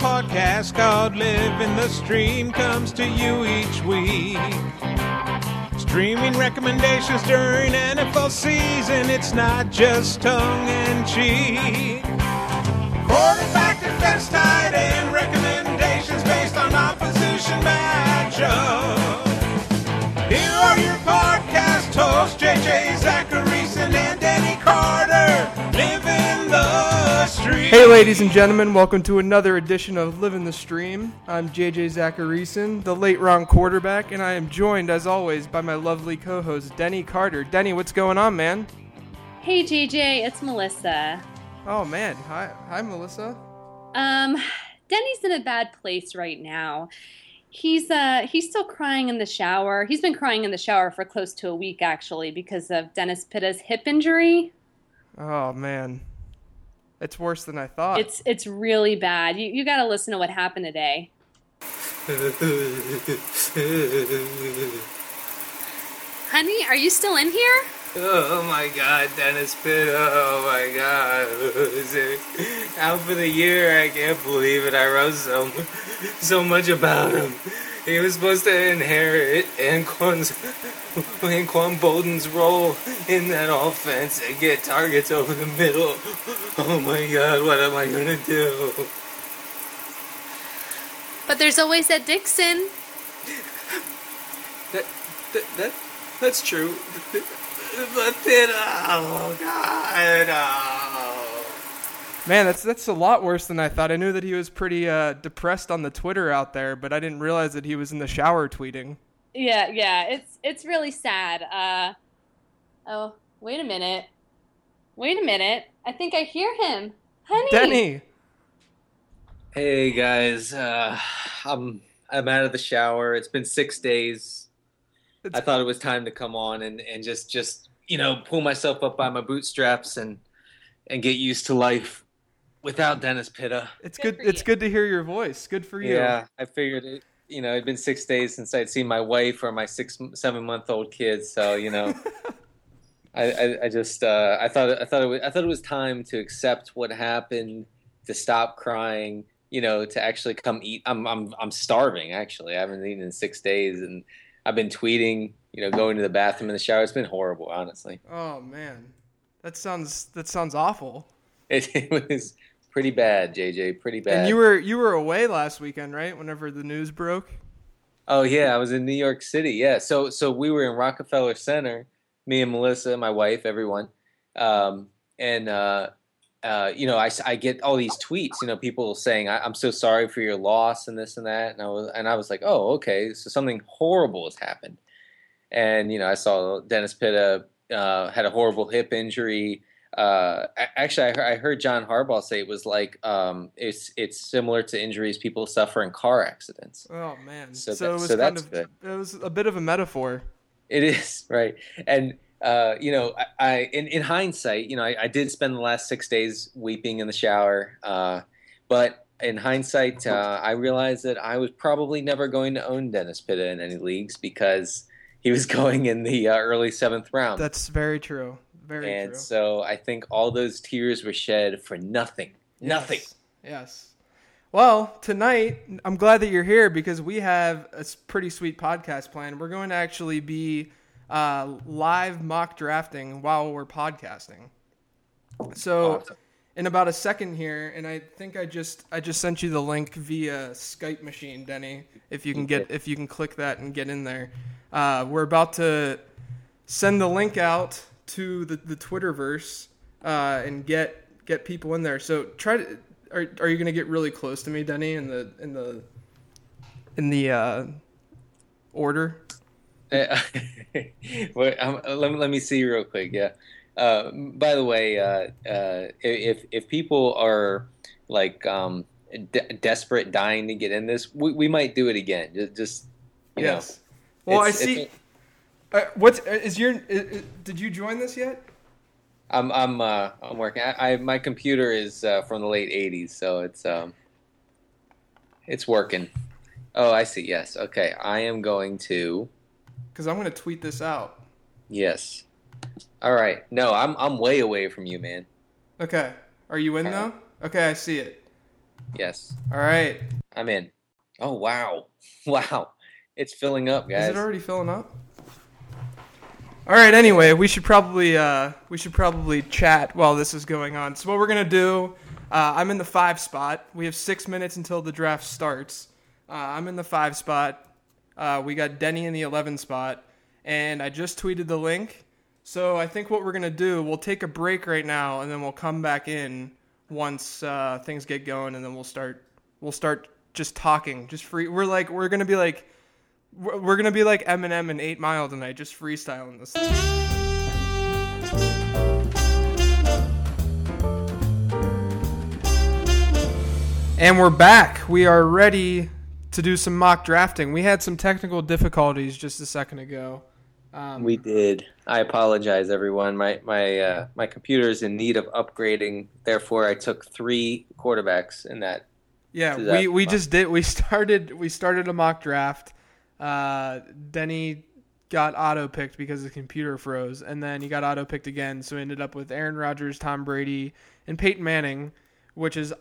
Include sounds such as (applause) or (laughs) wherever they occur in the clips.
podcast called Live in the Stream comes to you each week. Streaming recommendations during NFL season, it's not just tongue in cheek. Quarterback defense tight Hey, ladies and gentlemen, welcome to another edition of Live in the Stream. I'm JJ Zachariason, the late round quarterback, and I am joined, as always, by my lovely co host, Denny Carter. Denny, what's going on, man? Hey JJ, it's Melissa. Oh, man. Hi, hi Melissa. Um, Denny's in a bad place right now. He's uh he's still crying in the shower. He's been crying in the shower for close to a week actually because of Dennis Pitta's hip injury. Oh, man. It's worse than I thought. It's it's really bad. You you got to listen to what happened today. Honey, are you still in here? Oh my god, Dennis Pitt. Oh my god. Out for the year. I can't believe it. I wrote so, so much about him. He was supposed to inherit Anquan's, Anquan Boldin's role in that offense and get targets over the middle. Oh my god, what am I gonna do? But there's always that Dickson. That, that, that that's true. (laughs) But then, oh god, oh. Man, that's that's a lot worse than I thought. I knew that he was pretty uh, depressed on the Twitter out there, but I didn't realize that he was in the shower tweeting. Yeah, yeah, it's it's really sad. Uh Oh, wait a minute. Wait a minute. I think I hear him. Honey. Denny! Hey guys, uh, I'm I'm out of the shower. It's been six days. It's- I thought it was time to come on and, and just just you know pull myself up by my bootstraps and and get used to life without Dennis Pitta. It's Good good. It's you. good to hear your voice. Good for you. Yeah, I figured it. You know, it'd been six days since I'd seen my wife or my six seven month old kids. So you know, (laughs) I, I I just uh, I thought I thought it was, I thought it was time to accept what happened, to stop crying. You know, to actually come eat. I'm I'm I'm starving. Actually, I haven't eaten in six days, and I've been tweeting. You know, going to the bathroom in the shower. It's been horrible, honestly. Oh man, that sounds that sounds awful. (laughs) It, it was pretty bad, JJ. Pretty bad. And you were you were away last weekend, right? Whenever the news broke. Oh yeah, I was in New York City. Yeah, so so we were in Rockefeller Center, me and Melissa, my wife, everyone, um, and uh, uh, you know, I, I get all these tweets, you know, people saying I, I'm so sorry for your loss and this and that, and I was and I was like, oh okay, so something horrible has happened, and you know, I saw Dennis Pitta uh, had a horrible hip injury. Uh, actually, I heard, I heard John Harbaugh say it was like um, it's it's similar to injuries people suffer in car accidents. Oh man. So So, that- it was so kind of good. it was a bit of a metaphor. It is (laughs) right, and uh, you know, I, I in, in hindsight, you know, I, I did spend the last six days weeping in the shower, uh, but in hindsight, uh, I realized that I was probably never going to own Dennis Pitta in any leagues because he was (laughs) going in the uh, early seventh round, That's very true. Very and true. so I think all those tears were shed for nothing. Nothing. Yes. Yes. Well, tonight I'm glad that you're here because we have a pretty sweet podcast plan. We're going to actually be uh, live mock drafting while we're podcasting. So Awesome. in about a second here, and I think I just I just sent you the link via Skype machine, Denny. If you can get if you can click that and get in there, uh, we're about to send the link out to the the Twitterverse uh, and get get people in there. So try to are are you gonna get really close to me, Denny, in the in the in the uh, order? (laughs) Wait, um, let, me, let me see real quick. Yeah. Uh, by the way, uh, uh, if if people are like um, de- desperate, dying to get in this, we, we might do it again. Just, just you yes. know. Well, I see. Uh, what's uh, is your? i i did you join this yet? I'm I'm uh, I'm working. I, I my computer is uh, from the late '80s, so it's um, it's working. Oh, I see. Yes. Okay. I am going to. Because I'm gonna tweet this out. Yes. All right. No, I'm I'm way away from you, man. Okay. Are you in Uh, though? Okay, I see it. Yes, All right. I'm in. Oh wow, (laughs) wow, it's filling up, guys. Is it already filling up? All right. Anyway, we should probably uh, we should probably chat while this is going on. So what we're gonna do? Uh, I'm in the five spot. We have six minutes until the draft starts. Uh, I'm in the five spot. Uh, we got Denny in the eleven spot, and I just tweeted the link. So I think what we're gonna do, we'll take a break right now, and then we'll come back in once uh, things get going, and then we'll start. We'll start just talking, just free. We're like we're gonna be like we're we're gonna be like Eminem and Eight Mile tonight, just freestyling this. And we're back. We are ready to do some mock drafting. We had some technical difficulties just a second ago. Um, We did. I apologize, everyone. My my uh, my computer is in need of upgrading. Therefore, I took three quarterbacks in that. Yeah, we, we just did. We (laughs) started we started a mock draft. Uh, Denny got auto picked because the computer froze, and then he got auto picked again. So we ended up with Aaron Rodgers, Tom Brady, and Peyton Manning, which is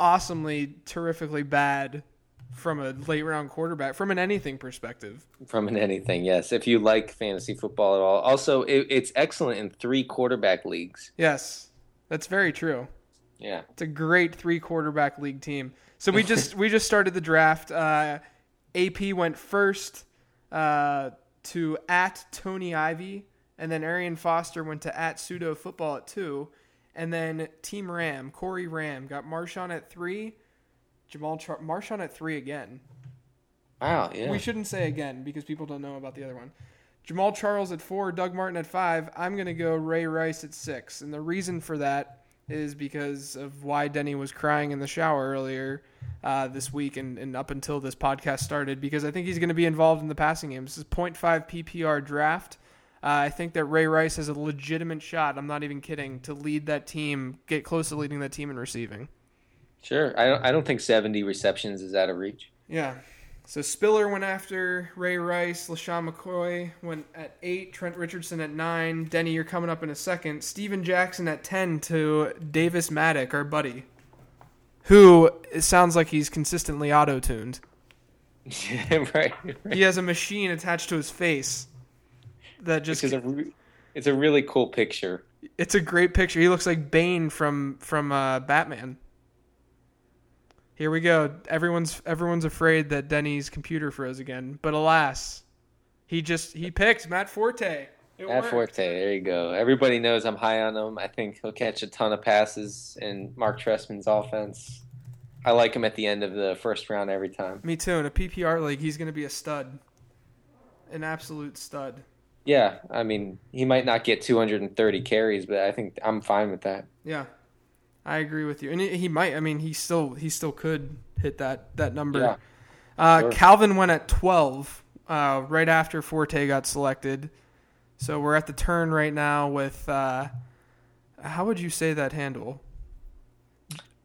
awesomely, terrifically bad from a late round quarterback from an anything perspective. From an anything, yes. If you like fantasy football at all, also it, it's excellent in three quarterback leagues. Yes, that's very true. Yeah, It's a great three quarterback league team. So we just we just started the draft. Uh, AP went first uh, to at Tony Ivy, and then Arian Foster went to at pseudo football at two, and then Team Ram Corey Ram got Marshawn at three, Jamal Char- Marshawn at three again. wow, yeah. We shouldn't say again because people don't know about the other one. Jamal Charles at four, Doug Martin at five. I'm going to go Ray Rice at six. And the reason for that is because of why Denny was crying in the shower earlier uh, this week and, and up until this podcast started, because I think he's going to be involved in the passing game. This is 0.5 PPR draft. Uh, I think that Ray Rice has a legitimate shot. I'm not even kidding to lead that team, get close to leading that team in receiving. Sure. I don't. I don't think seventy receptions is out of reach. Yeah. So Spiller went after Ray Rice. LeSean McCoy went at eight. Trent Richardson at nine. Denny, you're coming up in a second. Steven Jackson at 10 to Davis Mattek, our buddy, who it sounds like he's consistently auto tuned. (laughs) right. right. He has a machine attached to his face that just. It's a, re- it's a really cool picture. It's a great picture. He looks like Bane from from uh, Batman. Here we go. Everyone's everyone's afraid that Denny's computer froze again, but alas, he just he picked Matt Forte. It Matt worked. Forte, there you go. Everybody knows I'm high on him. I think he'll catch a ton of passes in Marc Trestman's offense. I like him at the end of the first round every time. Me too. In a PPR league, he's going to be a stud, an absolute stud. Yeah, I mean, he might not get 230 carries, but I think I'm fine with that. Yeah, I agree with you, and he, might. I mean, he still he still could hit that that number. Yeah, Uh, Sure. Calvin went at 12 uh, right after Forte got selected. So we're at the turn right now with, uh, how would you say that handle?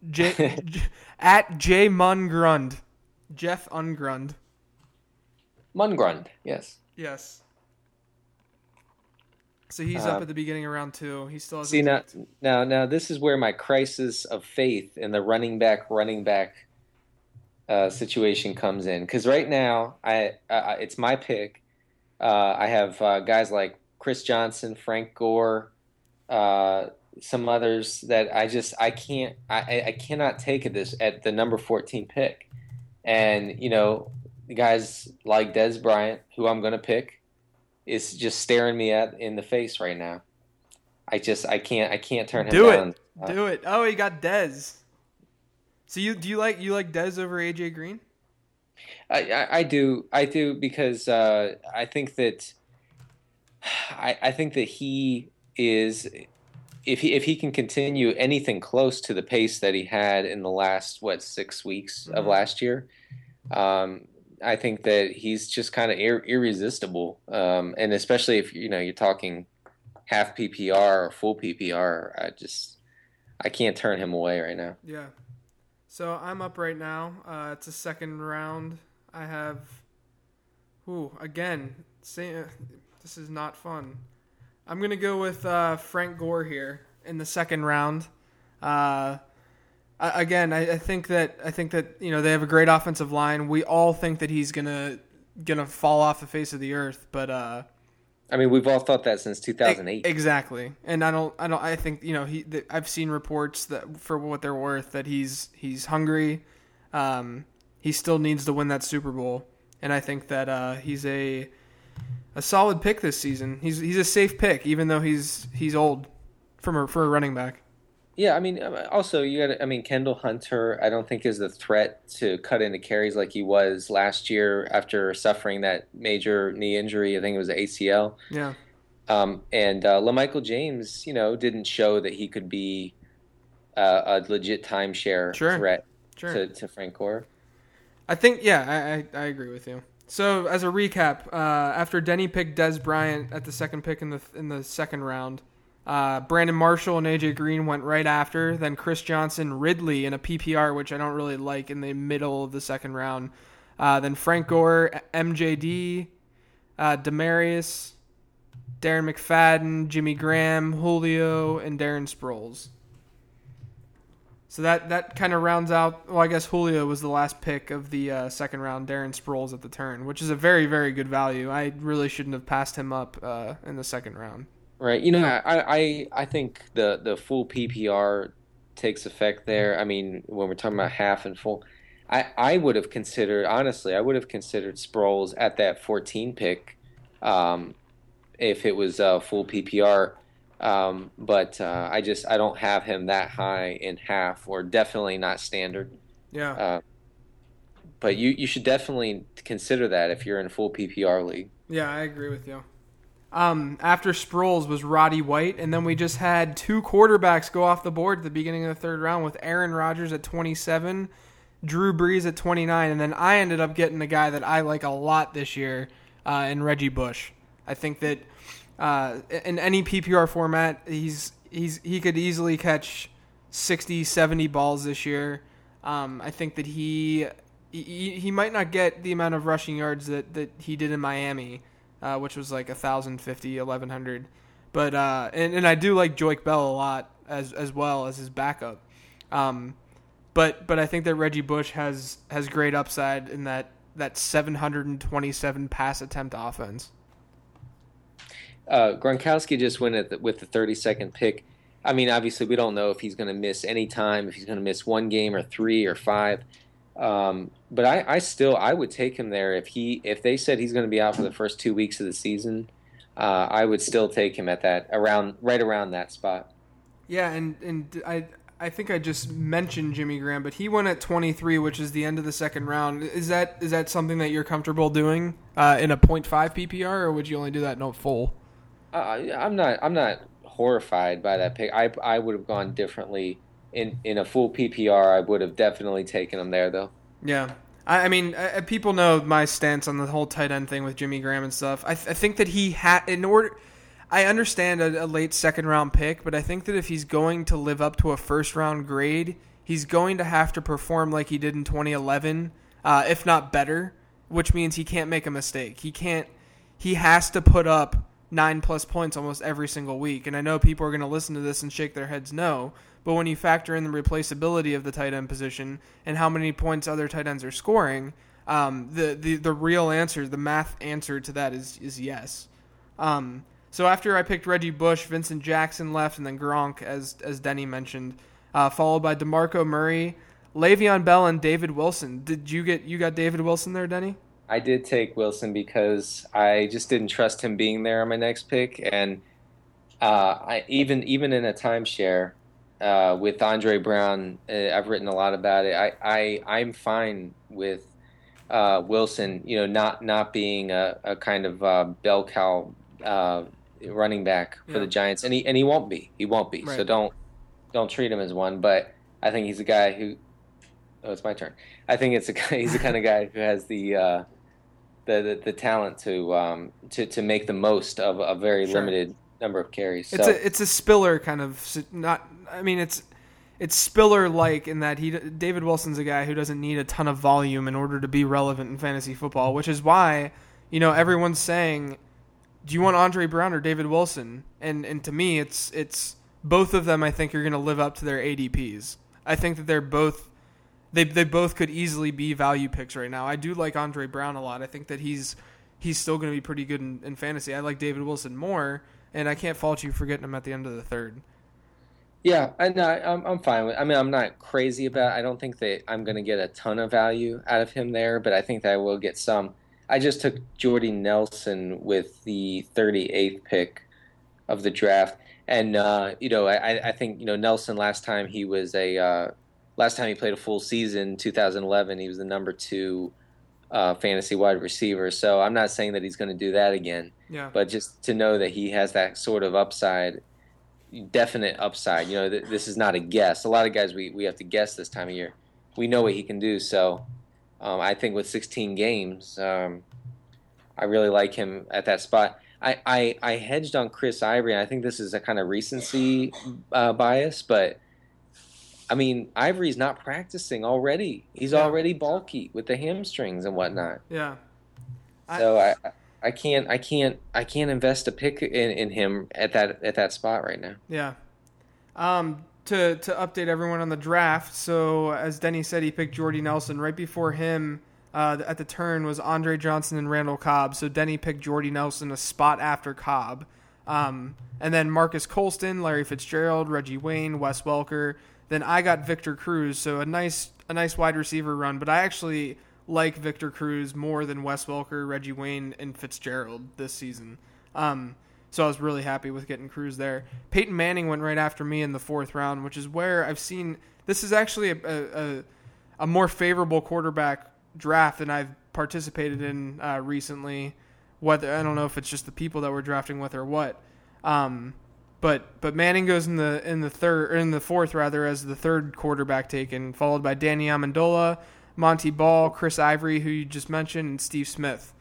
J, (laughs) J- at J Mungrund. Jeff Ungrund. Mungrund, yes. Yes. So he's up Uh, at the beginning of round two. He still has See now, now, now this is where my crisis of faith in the running back, running back uh, situation comes in. Because right now, I uh, it's my pick. Uh, I have uh, guys like Chris Johnson, Frank Gore, uh, some others that I just I can't I, I- cannot take at this at the number fourteen pick, and you know the guys like Dez Bryant, who I'm going to pick, is just staring me at in the face right now. I just I can't I can't turn him Do it. down. Uh, Do it. Oh, he got Dez. So you do you like you like Dez over AJ Green? I, I, I do I do because uh, I think that (sighs) I, I think that he is if he if he can continue anything close to the pace that he had in the last what six weeks of Mhm. last year, um, I think that he's just kind of ir- irresistible, um, and especially if you know you're talking half PPR or full PPR, I just I can't turn him away right now. Yeah. So I'm up right now. Uh, it's a second round. I have. Ooh, again, say, this is not fun. I'm gonna go with uh, Frank Gore here in the second round. Uh, again, I, I think that I think that you know they have a great offensive line. We all think that he's gonna gonna fall off the face of the earth, but uh, I mean, we've all thought that since 2008. exactly. And I don't, I don't, I think you know he. The, I've seen reports that for what they're worth that he's he's hungry. Um, he still needs to win that Super Bowl, and I think that uh, he's a a solid pick this season. He's he's a safe pick, even though he's he's old from a, for a running back. Yeah, I mean, uh, also you got. I mean, Kendall Hunter. I don't think is the threat to cut into carries like he was last year after suffering that major knee injury. I think it was ACL. Yeah. Um, and uh, Lamichael James, you know, didn't show that he could be uh, a legit timeshare Sure. threat Sure. to, to Frank Gore. I think yeah, I, I, I agree with you. So as a recap, uh, after Denny picked Dez Bryant at the second pick in the in the second round, uh, Brandon Marshall and AJ Green went right after. Then Chris Johnson, Ridley in a PPR, which I don't really like in the middle of the second round. Uh, then Frank Gore, MJD, uh, Demaryius, Darren McFadden, Jimmy Graham, Julio, and Darren Sproles. So that that kind of rounds out. Well, I guess Julio was the last pick of the uh, second round. Darren Sproles at the turn, which is a very very good value. I really shouldn't have passed him up uh, in the second round. Right. You know, I, I I think the the full PPR takes effect there. I mean, when we're talking about half and full, I I would have considered honestly, I would have considered Sproles at that 14 pick, um, if it was uh, full PPR. Um, but uh, I just I don't have him that high in half, or definitely not standard. Yeah. Uh, but you you should definitely consider that if you're in a full PPR league. Yeah, I agree with you. Um, after Sproles was Roddy White, and then we just had two quarterbacks go off the board at the beginning of the third round with Aaron Rodgers at 27, Drew Brees at 29, and then I ended up getting the guy that I like a lot this year uh, in Reggie Bush. I think that uh, in any PPR format, he's he's he could easily catch 60, 70 balls this year. Um, I think that he, he he might not get the amount of rushing yards that, that he did in Miami, uh, which was like 1,050, 1,100. But uh, and, and I do like Joique Bell a lot as as well as his backup. Um, but but I think that Reggie Bush has has great upside in that that 727 pass attempt offense. uh, Gronkowski just went the, with the 32nd pick. I mean, obviously, we don't know if he's going to miss any time, if he's going to miss one game or three or five. Um, but I, I still, I would take him there if he, if they said he's going to be out for the first two weeks of the season. Uh, I would still take him at that around, right around that spot. Yeah, and and I I think I just mentioned Jimmy Graham, but he went at 23, which is the end of the second round. Is that is that something that you're comfortable doing uh, in a 0.5 PPR, or would you only do that in a full? Uh, I'm not, I'm not horrified by that pick. I, I would have gone differently in in a full PPR. I would have definitely taken him there though. Yeah. I, I mean, uh, people know my stance on the whole tight end thing with Jimmy Graham and stuff. I, th- I think that he had, in order, I understand a, a late second round pick, but I think that if he's going to live up to a first round grade, he's going to have to perform like he did in 2011, uh, if not better, which means he can't make a mistake. He can't, he has to put up nine plus points almost every single week. And I know people are going to listen to this and shake their heads no, but when you factor in the replaceability of the tight end position and how many points other tight ends are scoring, um, the, the the real answer, the math answer to that is is yes. Um, so after I picked Reggie Bush, Vincent Jackson left, and then Gronk, as as Denny mentioned, uh, followed by Demarco Murray, Le'Veon Bell, and David Wilson. Did you get you got David Wilson there, Denny? I did take Wilson because I just didn't trust him being there on my next pick, and uh, I even even in a timeshare uh, with Andre Brown, uh, I've written a lot about it. I, I I'm fine with uh, Wilson, you know, not not being a, a kind of uh, bell cow uh, running back for Yeah. the Giants, and he and he won't be. He won't be. So don't don't treat him as one. But I think he's a guy who. Oh, it's my turn. I think it's a guy. He's the kind of guy who has the. Uh, the, the, the talent to um to, to make the most of a very Sure. limited number of carries. It's so a it's a Spiller kind of not. I mean, it's it's Spiller like in that he David Wilson's a guy who doesn't need a ton of volume in order to be relevant in fantasy football, which is why you know everyone's saying, "Do you want Andre Brown or David Wilson?" And and to me, it's it's both of them. I think are going to live up to their ADPs. I think that they're both they they both could easily be value picks right now. I do like Andre Brown a lot. I think that he's he's still going to be pretty good in, in fantasy. I like David Wilson more, and I can't fault you for getting him at the end of the third. Yeah, I. I'm I'm fine with. I mean, I'm not crazy about. I don't think that I'm going to get a ton of value out of him there, but I think that I will get some. I just took Jordy Nelson with the 38th pick of the draft, and uh, you know, I, I think you know Nelson last time he was a uh, last time he played a full season, 2011, he was the number two uh, fantasy wide receiver. So I'm not saying that he's going to do that again, Yeah. but just to know that he has that sort of upside definite upside. You know, th- this is not a guess. A lot of guys we, we have to guess this time of year. We know what he can do. So um, I think with 16 games, um, I really like him at that spot. I, I, I hedged on Chris Ivory, and I think this is a kind of recency uh, bias, but I mean, Ivory's not practicing already. He's Yeah. already bulky with the hamstrings and whatnot. Yeah. I- So I, I can't, I can't, I can't invest a pick in, in him at that at that spot right now. Yeah. Um, to to update everyone on the draft, so as Denny said, he picked Jordy Nelson. Right before him, uh, at the turn was Andre Johnson and Randall Cobb. So Denny picked Jordy Nelson a spot after Cobb. Um, and then Marques Colston, Larry Fitzgerald, Reggie Wayne, Wes Welker. Then I got Victor Cruz. So a nice a nice wide receiver run, but I actually like Victor Cruz more than Wes Welker, Reggie Wayne, and Fitzgerald this season. Um, so I was really happy with getting Cruz there. Peyton Manning went right after me in the fourth round, which is where I've seen this is actually a, a, a, more favorable quarterback draft than I've participated in uh, recently. Whether I don't know if it's just the people that we're drafting with or what. Um, but but Manning goes in the in the third in the fourth rather as the third quarterback taken, followed by Danny Amendola, Montee Ball, Chris Ivory, who you just mentioned, and Steve Smith.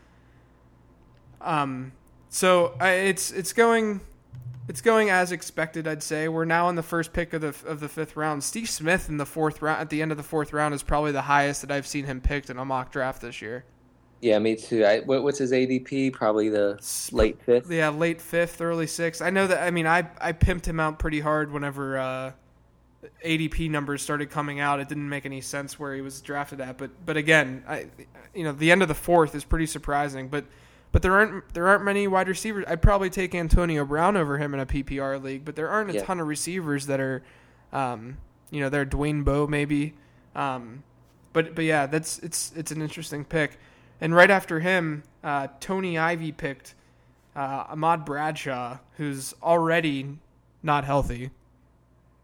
Um, so I, it's it's going it's going as expected. I'd say we're now in the first pick of the of the fifth round. Steve Smith in the fourth round at the end of the fourth round is probably the highest that I've seen him picked in a mock draft this year. Yeah, me too. I, what, what's his ADP? Probably the late fifth. Yeah, late fifth, early sixth. I know that. I mean, I I pimped him out pretty hard whenever uh, ADP numbers started coming out. It didn't make any sense where he was drafted at. But but again, I you know the end of the fourth is pretty surprising. But but there aren't there aren't many wide receivers. I'd probably take Antonio Brown over him in a PPR league. But there aren't a Yeah. ton of receivers that are, um, you know, they're Dwayne Bowe maybe. Um, but but yeah, that's it's it's an interesting pick. And right after him, uh, Tony Ivy picked uh, Ahmad Bradshaw, who's already not healthy.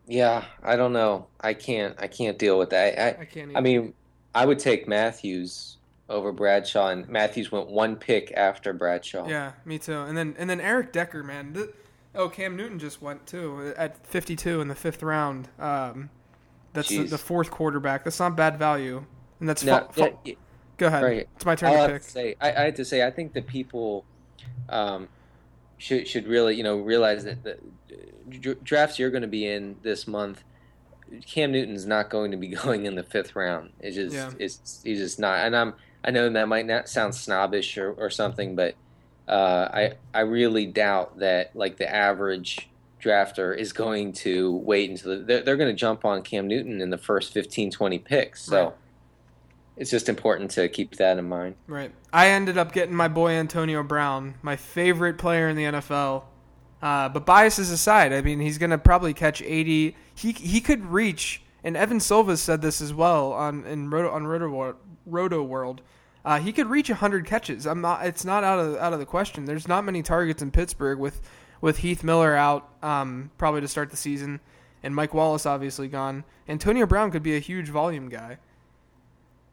Yeah, I don't know. I can't. I can't deal with that. I, I can't. Even, I mean, I would take Mathews over Bradshaw, and Mathews went one pick after Bradshaw. yeah, me too. And then and then Eric Decker, man. Th- oh, Cam Newton just went too at 52 in the fifth round. Um, that's the, the fourth quarterback. That's not bad value. And that's Now, fa- fa- yeah, go ahead. right. It's my turn I'll to pick. to say, I, I have to say, I think that people um, should should really, you know, realize that the drafts you're going to be in this month, Cam Newton's not going to be (laughs) going in the fifth round. It's just, Yeah. it's he's just not. And I'm, I know that might not sound snobbish or, or something, but uh, I I really doubt that like the average drafter is going to wait until the, they're, they're going to jump on Cam Newton in the first 15, 20 picks. So. Right. It's just important to keep that in mind. Right. I ended up getting my boy Antonio Brown, my favorite player in the NFL. Uh, but biases aside, I mean, he's going to probably catch 80. He he could reach, and Evan Silva said this as well on in Roto, on Roto, Roto World. Uh, he could reach 100 catches. I'm not. It's not out of out of the question. There's not many targets in Pittsburgh with with Heath Miller out, um, probably to start the season, and Mike Wallace obviously gone. Antonio Brown could be a huge volume guy.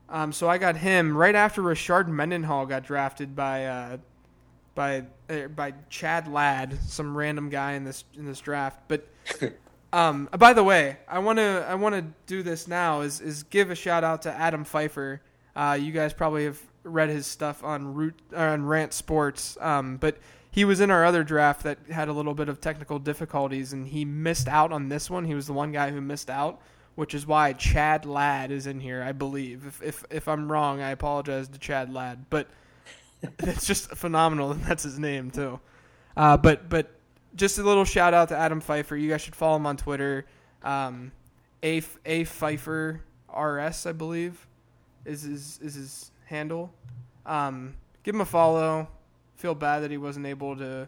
Um, so I got him right after Rashard Mendenhall got drafted by uh, by uh, by Chad Ladd, some random guy in this in this draft. But (laughs) um, by the way, I want to I want to do this now is is give a shout out to Adam Pfeiffer. Uh, you guys probably have read his stuff on Root uh, on Rant Sports, um, but he was in our other draft that had a little bit of technical difficulties, and he missed out on this one. He was the one guy who missed out which is why Chad Ladd is in here, I believe. If if if I'm wrong, I apologize to Chad Ladd, but (laughs) it's just phenomenal and that's his name too. Uh, but but just a little shout out to Adam Pfeiffer. You guys should follow him on Twitter. Um, a a Pfeiffer RS, I believe, is his is his handle. Um, give him a follow. Feel bad that he wasn't able to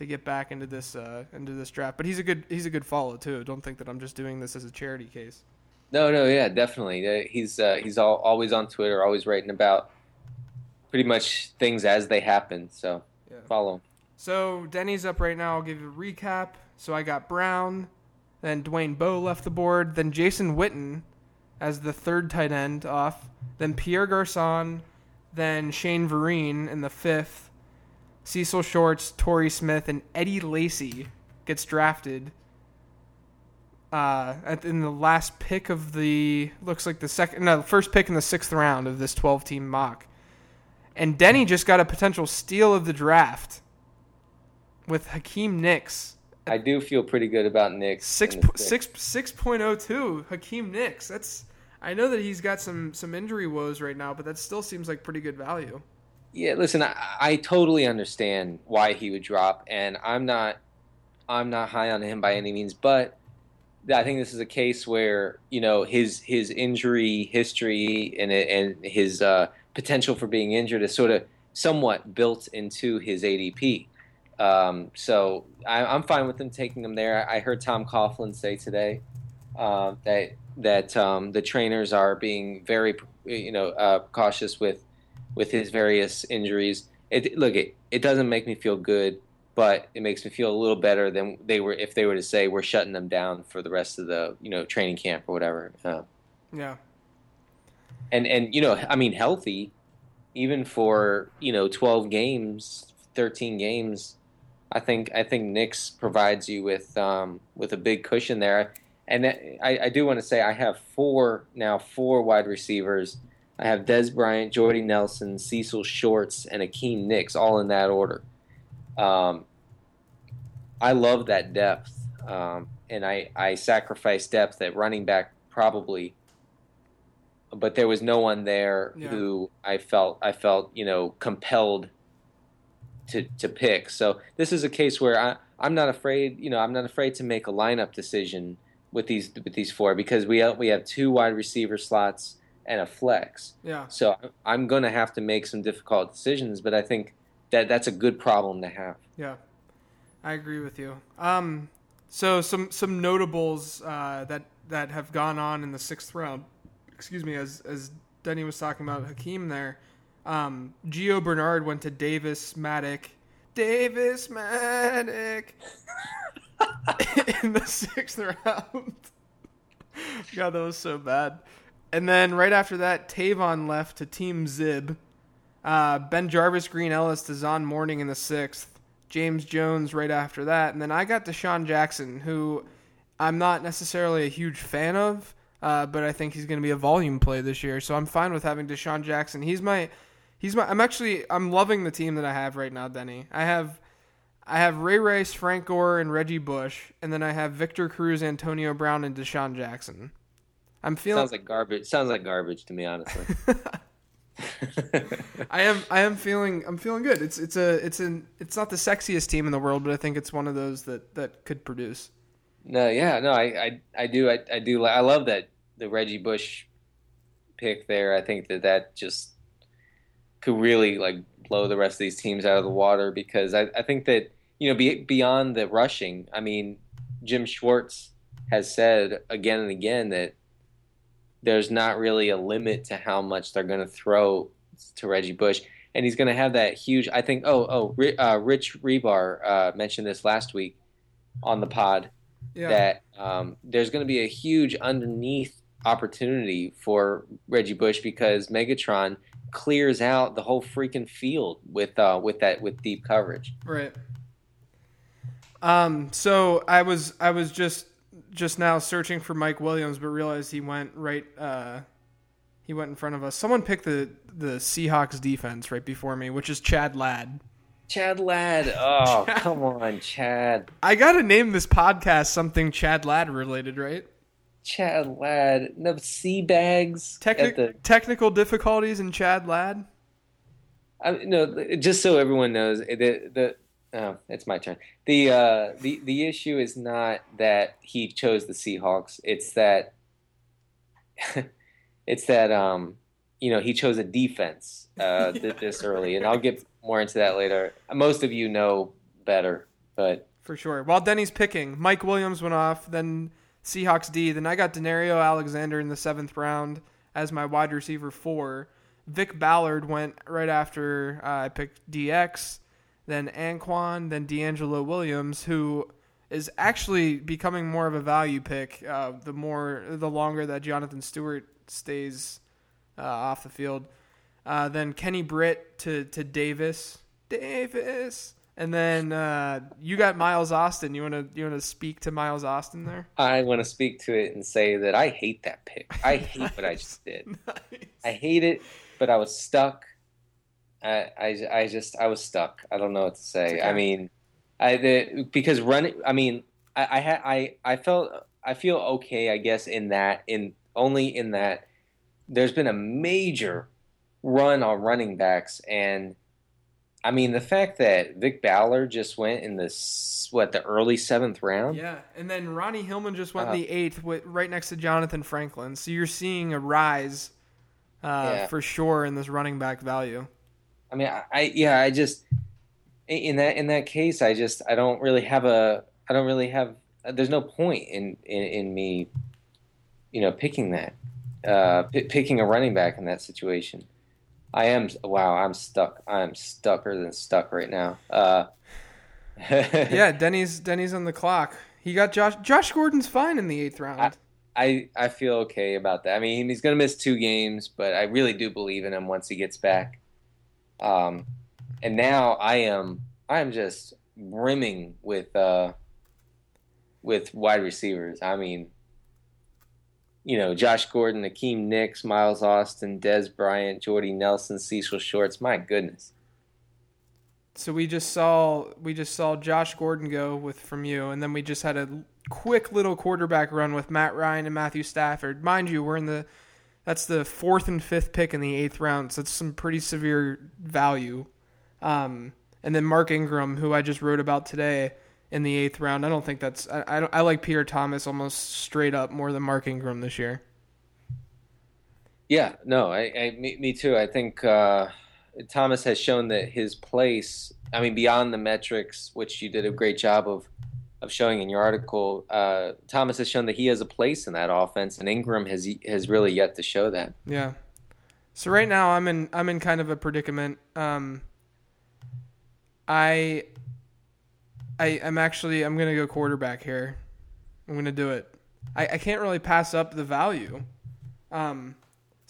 to get back into this uh, into this draft, but he's a good he's a good follow too. Don't think that I'm just doing this as a charity case. No, no, yeah, definitely. Uh, he's uh, he's all, always on Twitter, always writing about pretty much things as they happen. So Yeah. follow him. So Denny's up right now. I'll give you a recap. So I got Brown, then Dwayne Bowe left the board, then Jason Witten as the third tight end off, then Pierre Garcon, then Shane Vereen in the fifth, Cecil Shorts, Torrey Smith, and Eddie Lacy gets drafted. Uh, at, in the last pick of the looks like the second no first pick in the sixth round of this twelve team mock, and Denny just got a potential steal of the draft with Hakeem Nicks. I do feel pretty good about Nick. Six in the po- six six point oh two. Hakeem Nicks. That's I know that he's got some some injury woes right now, but that still seems like pretty good value. Yeah, listen, I, I totally understand why he would drop, and I'm not, I'm not high on him by any means, but I think this is a case where you know his his injury history and and his uh, potential for being injured is sort of somewhat built into his ADP. Um, so I, I'm fine with them taking him there. I heard Tom Coughlin say today uh, that that um, the trainers are being very you know uh, cautious with with his various injuries. It, look, it, it doesn't make me feel good, but it makes me feel a little better than they were if they were to say we're shutting them down for the rest of the you know training camp or whatever. Uh, Yeah. and and you know, I mean, healthy, even for you know twelve games, thirteen games. I think I think Nicks provides you with um, with a big cushion there, and that, I, I do want to say I have four now four wide receivers. I have Dez Bryant, Jordy Nelson, Cecil Shorts, and Akeem Nicks, all in that order. Um, I love that depth, um, and I I sacrifice depth at running back probably but there was no one there Yeah. who I felt I felt you know compelled to to pick. So this is a case where I I'm not afraid you know I'm not afraid to make a lineup decision with these with these four because we have, we have two wide receiver slots and a flex. Yeah. So I'm going to have to make some difficult decisions, but I think that that's a good problem to have. Yeah, I agree with you. Um, so some some notables uh, that that have gone on in the sixth round. Excuse me, as as Denny was talking about Hakeem there. Um, Gio Bernard went to Davis Mattek. Davis Mattek (laughs) in the sixth round. (laughs) God, that was so bad. And then right after that, Tavon left to Team Zib. Uh, ben Jarvis, Green Ellis to Zon Morning in the sixth. James Jones right after that. And then I got DeSean Jackson, who I'm not necessarily a huge fan of, uh, but I think he's going to be a volume play this year. So I'm fine with having DeSean Jackson. He's my, he's my. I'm actually I'm loving the team that I have right now, Denny. I have, I have Ray Rice, Frank Gore, and Reggie Bush, and then I have Victor Cruz, Antonio Brown, and DeSean Jackson. I'm feeling. Sounds like garbage. Sounds like garbage to me, honestly. (laughs) I am I am feeling I'm feeling good. It's it's a it's an it's not the sexiest team in the world, but I think it's one of those that that could produce. No, yeah, no, I, I, I do, I, I do, I love that the Reggie Bush pick there. I think that that just could really like blow the rest of these teams out of the water because I, I think that you know, be, beyond the rushing, I mean, Jim Schwartz has said again and again that there's not really a limit to how much they're going to throw to Reggie Bush. And he's going to have that huge. I think. Oh, oh, uh, Rich Hribar uh, mentioned this last week on the pod Yeah. that um, there's going to be a huge underneath opportunity for Reggie Bush because Megatron clears out the whole freaking field with uh, with that with deep coverage. Right. Um. So I was I was just just now searching for Mike Williams, but realized he went right. Uh, he went in front of us. Someone picked the the Seahawks defense right before me, which is Chad Ladd. Chad Ladd, oh (laughs) come on, Chad, I gotta name this podcast something Chad Ladd related, right? Chad Ladd, no sea bags. The, technical difficulties in Chad Ladd. I, no, just so everyone knows, the the oh, it's my turn. The uh, the the issue is not that he chose the Seahawks; it's that (laughs) it's that um, you know he chose a defense uh, yeah, (laughs) this early, and I'll get more into that later. Most of you know better, but for sure. While Denny's picking, Mike Williams went off, then Seahawks D. Then I got Danario Alexander in the seventh round as my wide receiver four. Vic Ballard went right after uh, I picked DX, then Anquan, then DeAngelo Williams, who is actually becoming more of a value pick uh, the more the longer that Jonathan Stewart stays uh, off the field. Uh, then Kenny Britt to to Davis, Davis, and then uh, you got Miles Austin. You want to you want to speak to Miles Austin there? I want to speak to it and say that I hate that pick. I hate nice. what I just (laughs) did. Nice. I hate it, but I was stuck. I, I, I just I was stuck. I don't know what to say. Okay. I mean, I the, because running. I mean, I I had I I felt I feel okay. I guess in that in only in that there's been a major run on running backs and I mean, the fact that Vic Ballard just went in this what the early seventh round. Yeah, and then Ronnie Hillman just went uh, the eighth, with, right next to Jonathan Franklin. So you're seeing a rise uh, yeah. for sure in this running back value. I mean, I, I yeah, I just in that in that case, I just I don't really have a I don't really have. There's no point in in, in me, you know, picking that, uh, p- picking a running back in that situation. I am wow. I'm stuck. I'm stucker than stuck right now. Uh, (laughs) yeah, Denny's Denny's on the clock. He got Josh. Josh Gordon's fine in the eighth round. I, I, I feel okay about that. I mean, he's going to miss two games, but I really do believe in him once he gets back. Um, and now I am I am just brimming with uh with wide receivers. I mean, you know, Josh Gordon, Hakeem Nicks, Miles Austin, Dez Bryant, Jordy Nelson, Cecil Shorts. My goodness. So we just saw we just saw Josh Gordon go with from you, and then we just had a quick little quarterback run with Matt Ryan and Matthew Stafford. Mind you, we're in the that's the fourth and fifth pick in the eighth round, so it's some pretty severe value. Um, and then Mark Ingram, who I just wrote about today in the eighth round. I don't think that's. I I, I like Pierre Thomas almost straight up more than Mark Ingram this year. Yeah, no, I, I me, me too. I think uh, Thomas has shown that his place. I mean, beyond the metrics, which you did a great job of of showing in your article, uh, Thomas has shown that he has a place in that offense, and Ingram has has really yet to show that. Yeah. So right now I'm in I'm in kind of a predicament. Um, I I, I'm actually I'm gonna go quarterback here. I'm gonna do it. I, I can't really pass up the value. Um,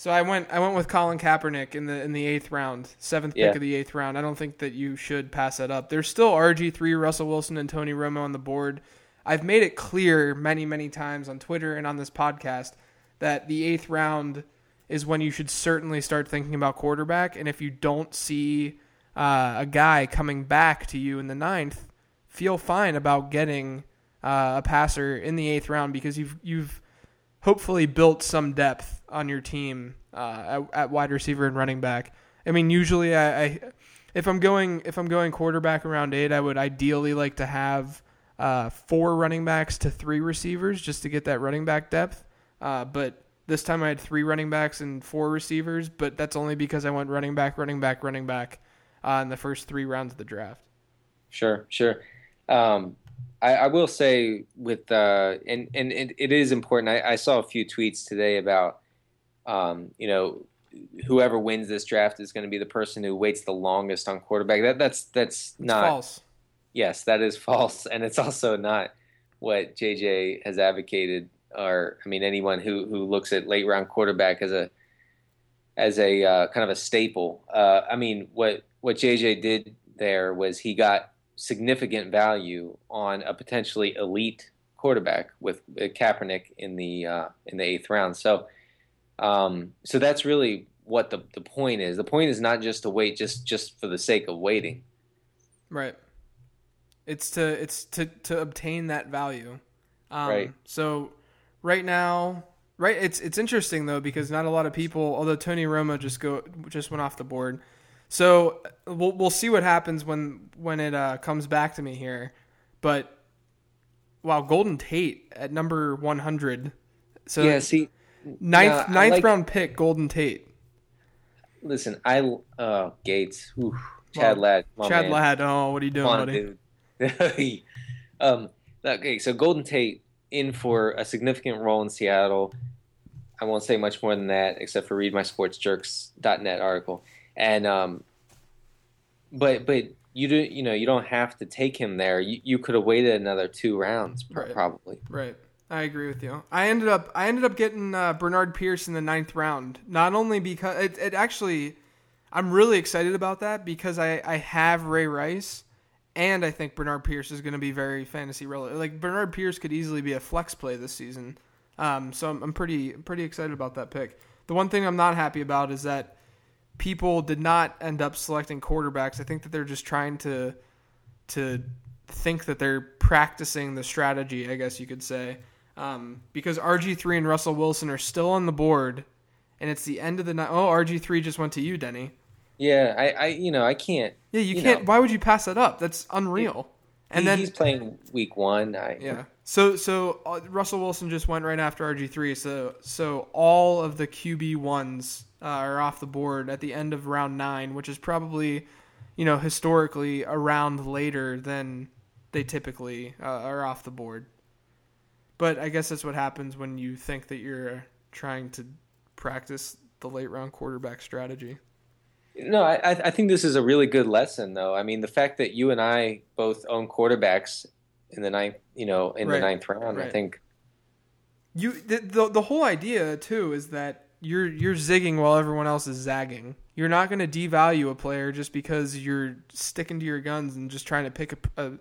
so I went I went with Colin Kaepernick in the in the eighth round, seventh pick yeah. of the eighth round. I don't think that you should pass that up. There's still RG three, Russell Wilson, and Tony Romo on the board. I've made it clear many many times on Twitter and on this podcast that the eighth round is when you should certainly start thinking about quarterback. And if you don't see uh, a guy coming back to you in the ninth, feel fine about getting uh, a passer in the eighth round because you've you've hopefully built some depth on your team uh, at, at, wide receiver and running back. I mean, usually I, I, if I'm going if I'm going quarterback around eight, I would ideally like to have uh, four running backs to three receivers just to get that running back depth. Uh, but this time I had three running backs and four receivers, but that's only because I went running back, running back, running back uh, in the first three rounds of the draft. Sure, sure. Um, I, I, will say with uh, and and it, it is important. I, I, saw a few tweets today about um, you know whoever wins this draft is going to be the person who waits the longest on quarterback. That that's that's it's not false. Yes, that is false, and it's also not what JJ has advocated. Or I mean, anyone who who looks at late round quarterback as a as a uh, kind of a staple. Uh, I mean, what what JJ did there was he got significant value on a potentially elite quarterback with Kaepernick in the uh, in the eighth round. So, um, so that's really what the the point is. The point is not just to wait just just for the sake of waiting. Right. It's to it's to to obtain that value. Um, right. So right now, right. It's it's interesting though because not a lot of people. Although Tony Romo just go just went off the board. So we'll we'll see what happens when when it uh, comes back to me here. But wow, Golden Tate at number one hundred. So yeah, see, ninth No, ninth like- round pick, Golden Tate. Listen, I uh Gates, Chad Well, Ladd, Chad man. Ladd. Oh, what are you doing, on, buddy? dude. (laughs) um, okay, so Golden Tate in for a significant role in Seattle. I won't say much more than that, except for read my sportsjerks.net article. And um, but but you do you know you don't have to take him there. You you could have waited another two rounds pro- Right. probably. Right. I agree with you. I ended up I ended up getting uh, Bernard Pierce in the ninth round. Not only because it, it actually, I'm really excited about that because I I have Ray Rice, and I think Bernard Pierce is going to be very fantasy relevant. Like Bernard Pierce could easily be a flex play this season. Um, so I'm, I'm pretty pretty excited about that pick. The one thing I'm not happy about is that people did not end up selecting quarterbacks. I think that they're just trying to to think that they're practicing the strategy, I guess you could say. Um, because RG3 and Russell Wilson are still on the board, and it's the end of the night. Oh, RG3 just went to you, Denny. Yeah, I, I you know I can't. Yeah, you, You can't. know. Why would you pass that up? That's unreal. and then he's playing week one. I, yeah. So so uh, Russell Wilson just went right after RG three. So so all of the QB ones uh, are off the board at the end of round nine, which is probably, you know, historically a round later than they typically uh, are off the board. But I guess that's what happens when you think that you're trying to practice the late round quarterback strategy. No, I I think this is a really good lesson, though. I mean, the fact that you and I both own quarterbacks in the ninth, you know, in Right, the ninth round, I think. You the, the the whole idea too is that you're you're zigging while everyone else is zagging. You're not going to devalue a player just because you're sticking to your guns and just trying to pick a, a,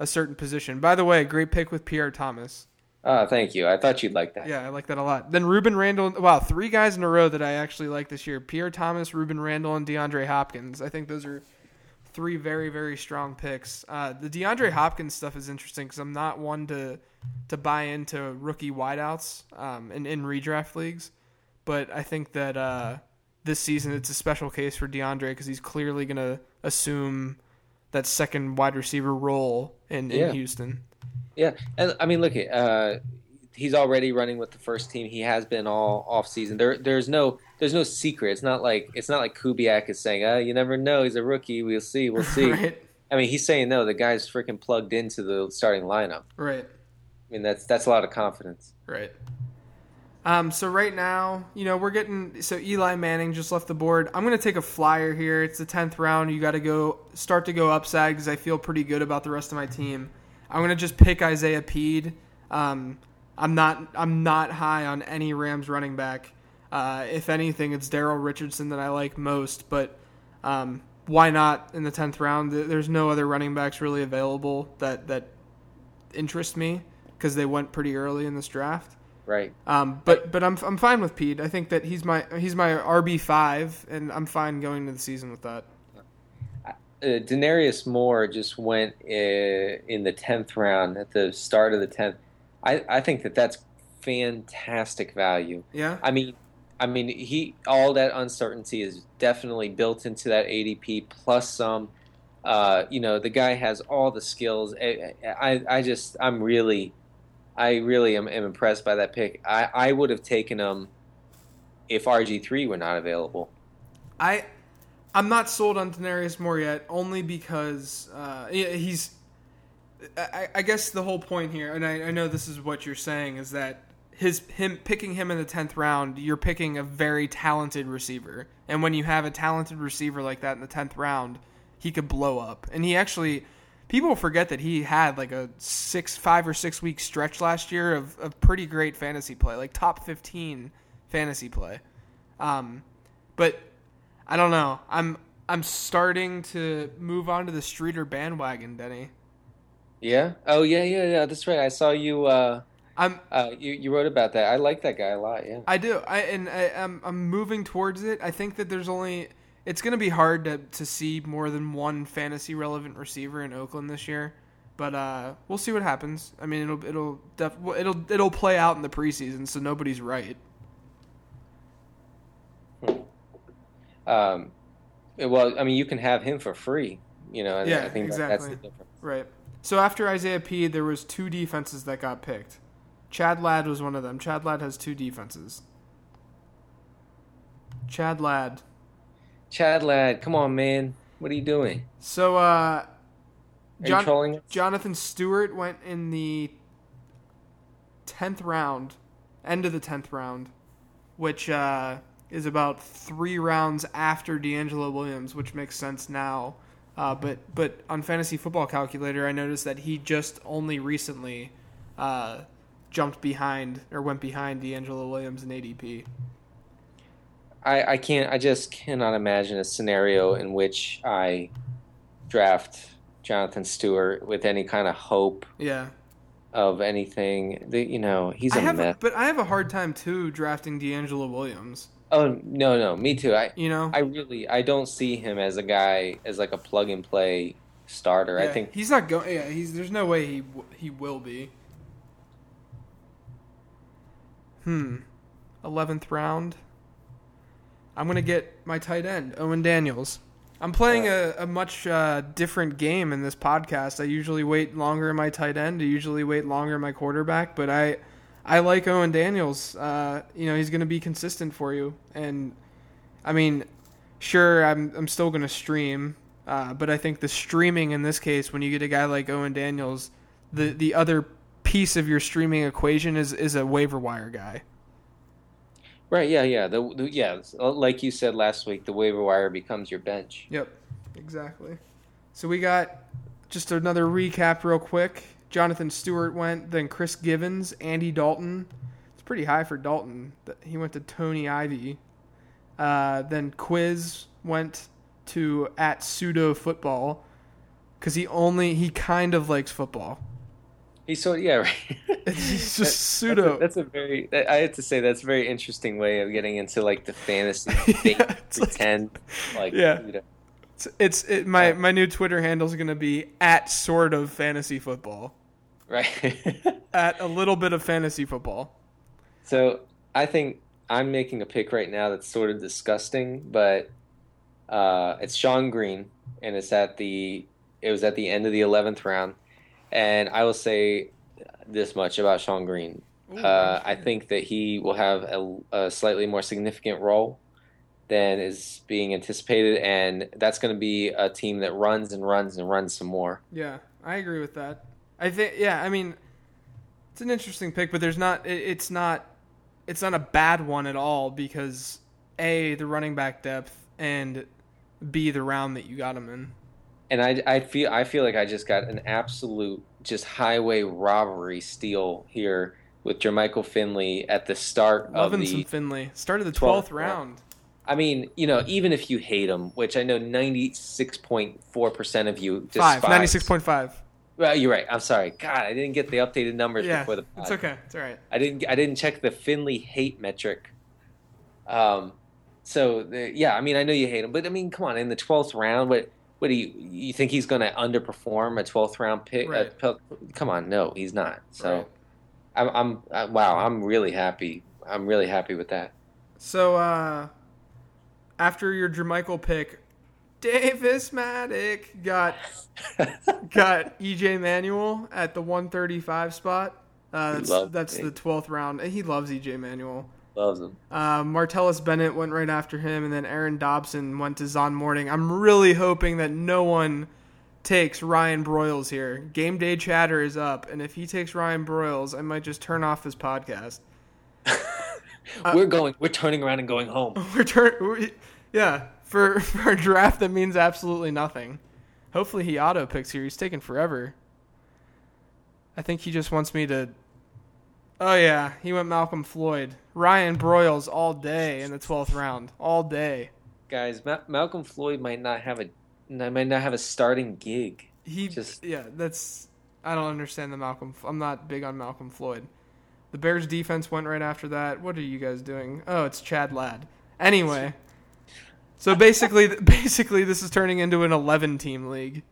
a certain position. By the way, great pick with Pierre Thomas. Oh, thank you. I thought you'd like that. Yeah, I like that a lot. Then Rueben Randle. Wow, three guys in a row that I actually like this year: Pierre Thomas, Rueben Randle, and DeAndre Hopkins. I think those are three very very strong picks. Uh, the DeAndre Hopkins stuff is interesting because I'm not one to to buy into rookie wideouts um, in in redraft leagues, but I think that uh, this season it's a special case for DeAndre because he's clearly going to assume that second wide receiver role in, in Yeah. Houston. Yeah, and I mean, look uh, he's already running with the first team. He has been all off season. There, there's no, there's no secret. It's not like it's not like Kubiak is saying, "Ah, you never know. He's a rookie. We'll see. We'll see." (laughs) right, I mean, he's saying no. The guy's freaking plugged into the starting lineup. right. I mean, that's that's a lot of confidence. Right. Um, so right now, you know, we're getting so Eli Manning just left the board. I'm gonna take a flyer here. It's the tenth round. You got to go start to go upside because I feel pretty good about the rest of my team. I'm gonna just pick Isaiah Pead. Um, I'm not I'm not high on any Rams running back. Uh, if anything, it's Daryl Richardson that I like most. But um, why not in the tenth round? There's no other running backs really available that that interest me because they went pretty early in this draft. Right. Um, but but I'm I'm fine with Pead. I think that he's my he's my RB five, and I'm fine going into the season with that. uh, Denarius Moore just went uh, in the tenth round at the start of the tenth. I, I think that that's fantastic value. Yeah, I mean, I mean, he all that uncertainty is definitely built into that ADP plus some. Uh, you know, the guy has all the skills. I, I, I just, I'm really, I really am, am impressed by that pick. I, I would have taken him if RG three were not available. I I'm not sold on Denarius Moore yet, only because uh, he's. I, I guess the whole point here, and I, I know this is what you're saying, is that his him picking him in the tenth round, you're picking a very talented receiver, and when you have a talented receiver like that in the tenth round, he could blow up. And he actually, people forget that he had like a six, five or six week stretch last year of, of pretty great fantasy play, like top fifteen fantasy play. Um, but I don't know. I'm I'm starting to move on to the Streater bandwagon, Denny. Yeah. Oh yeah, yeah, yeah. That's right. I saw you. Uh, I'm uh, you, you wrote about that. I like that guy a lot. Yeah. I do. I and I, I'm I'm moving towards it. I think that there's only it's going to be hard to to see more than one fantasy relevant receiver in Oakland this year. But uh, we'll see what happens. I mean, it'll it'll def- it'll it'll play out in the preseason, so nobody's right. Um, well, I mean, you can have him for free. You know. Yeah, I think that, that's the exactly. difference. Right. So after Isaiah P, there was two defenses that got picked. Chad Ladd was one of them. Chad Ladd has two defenses. Chad Ladd. Chad Ladd, come on, man. What are you doing? So, uh, Are you John-? Jonathan Stewart went in the 10th round, end of the 10th round, which uh, is about three rounds after DeAngelo Williams, which makes sense now. Uh, but but on Fantasy Football Calculator, I noticed that he just only recently uh, jumped behind or went behind DeAngelo Williams in ADP. I, I can't. I just cannot imagine a scenario in which I draft Jonathan Stewart with any kind of hope Yeah, of anything. The, you know, he's I a have, mess. but I have a hard time too drafting DeAngelo Williams. Oh no, no, me too. I You know, I really I don't see him as a guy as like a plug and play starter. I think he's not going. Yeah, he's. There's no way he he will be. Hmm, eleventh round. I'm gonna get my tight end, Owen Daniels. I'm playing a, a much uh, different game in this podcast. I usually wait longer in my tight end. I usually wait longer in my quarterback, but I I like Owen Daniels. Uh, you know, he's gonna be consistent for you, and I mean, sure, I'm I'm still gonna stream, uh, but I think the streaming in this case, when you get a guy like Owen Daniels, the the other piece of your streaming equation is is a waiver wire guy. right. Yeah, yeah. The, the yeah, like you said last week, the waiver wire becomes your bench. Yep, exactly. So we got just another recap real quick. Jonathan Stewart went, then Chris Givens, Andy Dalton. It's pretty high for Dalton. He went to Tony Ivy. Uh, then Quiz went to at pseudo football because he only he kind of likes football. He's so yeah. Right. (laughs) It's just That- pseudo. That's a, that's a very. I have to say that's a very interesting way of getting into like the fantasy (laughs) Yeah, it's like- pretend like Yeah. It's, it's it, my my new Twitter handle is gonna be at sort of fantasy football. right. (laughs) At a little bit of fantasy football. So I think I'm making a pick right now that's sort of disgusting, but uh, it's Shonn Greene, and it's at the it was at the end of the eleventh round, and I will say this much about Shonn Greene: uh, I think that he will have a, a slightly more significant role than is being anticipated, and that's going to be a team that runs and runs and runs some more. Yeah, I agree with that. I think yeah, I mean it's an interesting pick, but there's not it, it's not it's not a bad one at all because A, the running back depth and B the round that you got him in. And I, I feel I feel like I just got an absolute just highway robbery steal here with Jermichael Finley at the start Loving of the. some Finley. Started the 12th round. I mean, you know, even if you hate him, which I know ninety six point four percent of you Five, despise. ninety six point five. Well, you're right. I'm sorry. God, I didn't get the updated numbers Yeah. before the. It's okay. It's alright. I didn't. I didn't check the Finley hate metric. Um, so the, yeah, I mean, I know you hate him, but I mean, come on, in the twelfth round, what what do you you think he's going to underperform a twelfth round pick? Right. uh, come on, no, he's not. So Right. I'm, I'm uh, wow, I'm really happy. I'm really happy with that. So uh after your Jermichael pick, Davis Mattek got (laughs) got EJ Manuel at the 135 spot. Uh, that's that's the 12th round. And He loves EJ Manuel. Loves him. Uh, Martellus Bennett went right after him, and then Aaron Dobson went to Zon Morning. I'm really hoping that no one takes Ryan Broyles here. Game day chatter is up, and if he takes Ryan Broyles, I might just turn off this podcast. Uh, (laughs) we're going. We're turning around and going home. (laughs) We're turn, we, yeah, for (laughs) for a draft that means absolutely nothing. Hopefully he auto picks here. He's taking forever. I think he just wants me to. Oh yeah, he went Malcom Floyd, Ryan Broyles all day in the twelfth round, all day. Guys, Ma- Malcom Floyd might not have a might not have a starting gig. He Just- yeah, that's I don't understand the Malcolm. I'm not big on Malcom Floyd. The Bears defense went right after that. What are you guys doing? Oh, it's Chad Ladd. Anyway, so basically, (laughs) basically, this is turning into an 11 team league.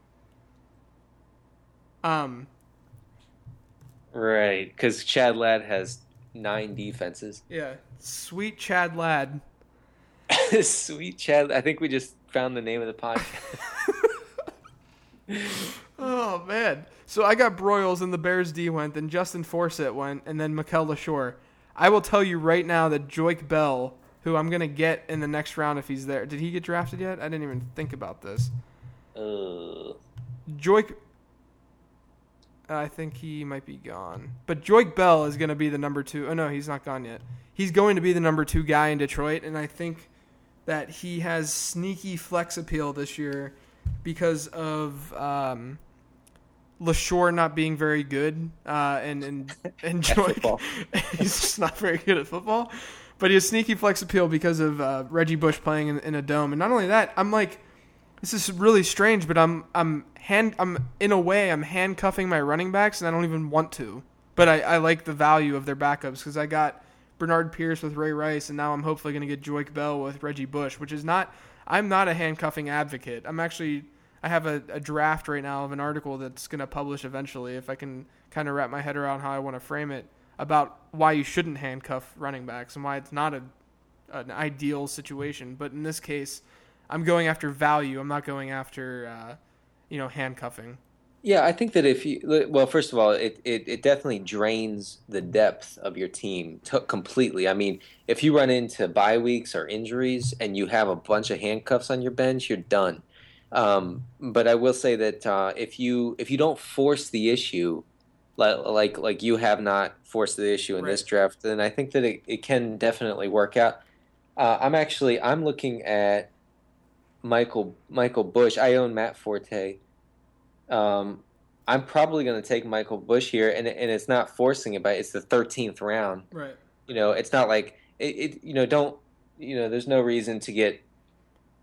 Um, Right, because Chad Ladd has nine defenses. yeah, sweet Chad Ladd. (laughs) Sweet Chad. I think we just found the name of the podcast. (laughs) Oh man. So I got Broyles and the Bears D went, then Justin Forsett went, and then Mikel Leshoure. I will tell you right now that Joique Bell who I'm gonna get in the next round if he's there. Did he get drafted yet? I didn't even think about this. Uh, Joique. I think he might be gone, but Joique Bell is going to be the number two. Oh no, he's not gone yet. He's going to be the number two guy in Detroit, and I think that he has sneaky flex appeal this year because of um, Leshoure not being very good, uh, and and (laughs) and (laughs) he's just not very good at football. But he has sneaky flex appeal because of uh, Reggie Bush playing in, in a dome, and not only that, I'm like, this is really strange, but I'm I'm hand I'm in a way I'm handcuffing my running backs, and I don't even want to. But I, I like the value of their backups because I got Bernard Pierce with Ray Rice, and now I'm hopefully going to get Joique Bell with Reggie Bush, which is not. I'm not a handcuffing advocate. I'm actually. I have a, a draft right now of an article that's going to publish eventually if I can kind of wrap my head around how I want to frame it about why you shouldn't handcuff running backs and why it's not a an ideal situation. But in this case, I'm going after value. I'm not going after uh, you know handcuffing. Yeah, I think that if you well, first of all, it, it, it definitely drains the depth of your team to, completely. I mean, if you run into bye weeks or injuries and you have a bunch of handcuffs on your bench, you're done. Um, but I will say that uh, if you if you don't force the issue, like like, like you have not forced the issue in Right. this draft, then I think that it, it can definitely work out. Uh, I'm actually I'm looking at Michael Michael Bush. I own Matt Forte. Um, I'm probably going to take Michael Bush here, and and it's not forcing it, but it's the 13th round. Right. You know, it's not like it, it. You know, don't. You know, there's no reason to get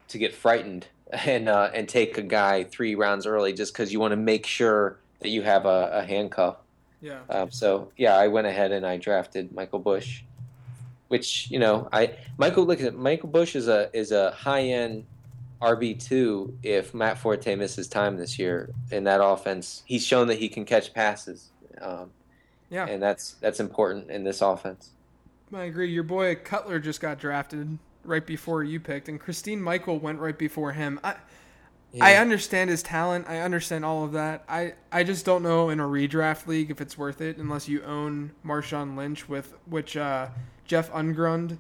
to get frightened (laughs) and uh, and take a guy three rounds early just because you want to make sure that you have a, a handcuff. Yeah. Um, so yeah, I went ahead and I drafted Michael Bush, which you know I Michael look at Michael Bush is a is a high end RB two if Matt Forte misses time this year in that offense. He's shown that he can catch passes, um, Yeah. and that's that's important in this offense. I agree. Your boy Cutler just got drafted right before you picked, and Christine Michael went right before him. I I understand his talent. I understand all of that. I, I just don't know in a redraft league if it's worth it unless you own Marshawn Lynch with which uh, Jeff Ungrund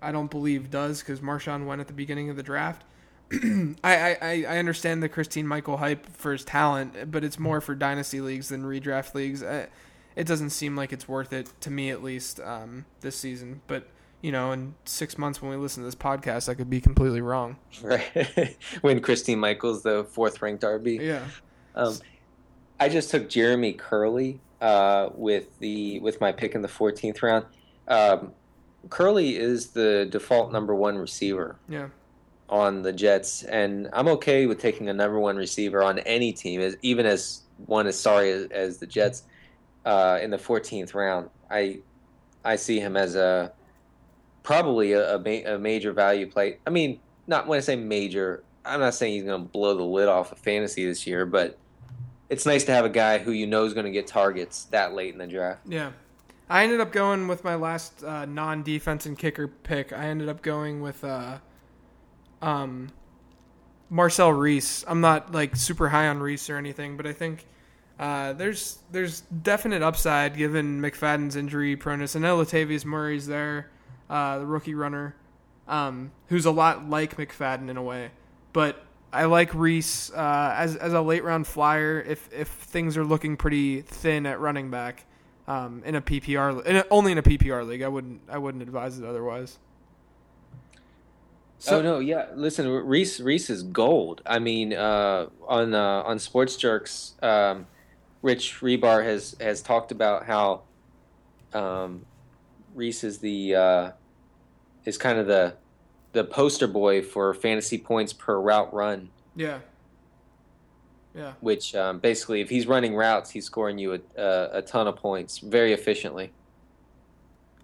I don't believe does because Marshawn went at the beginning of the draft. (clears throat) I, I, I understand the Christine Michael hype for his talent, but it's more for dynasty leagues than redraft leagues. I, it doesn't seem like it's worth it to me at least um, this season. But you know, in six months when we listen to this podcast, I could be completely wrong. right (laughs) when Christine Michaels the fourth ranked RB. Yeah. Um, I just took Jeremy Kerley uh, with the with my pick in the 14th round. Um, Kerley is the default number one receiver Yeah. On the Jets, and I'm okay with taking a number one receiver on any team, as even as one as sorry as, as the Jets uh, in the 14th round. I I see him as a probably a, a, ma- a major value play. I mean, not when I say major, I'm not saying he's going to blow the lid off of fantasy this year, but it's nice to have a guy who you know is going to get targets that late in the draft. Yeah. I ended up going with my last uh, non-defense and kicker pick. I ended up going with uh, um, Marcel Reece. I'm not like super high on Reece or anything, but I think uh, there's there's definite upside given McFadden's injury proneness. I know Latavius Murray's there, uh, the rookie runner, um, who's a lot like McFadden in a way, but I like Reece uh, as as a late round flyer if if things are looking pretty thin at running back um, in a PPR in a, only in a PPR league. I wouldn't I wouldn't advise it otherwise. So oh no, yeah. Listen, Reece Reece is gold. I mean, uh, on uh, on Sports Jerks, um, Rich Hribar has has talked about how um, Reece is the uh, is kind of the the poster boy for fantasy points per route run. yeah, yeah, Which um, basically, if he's running routes, he's scoring you a, a, a ton of points very efficiently.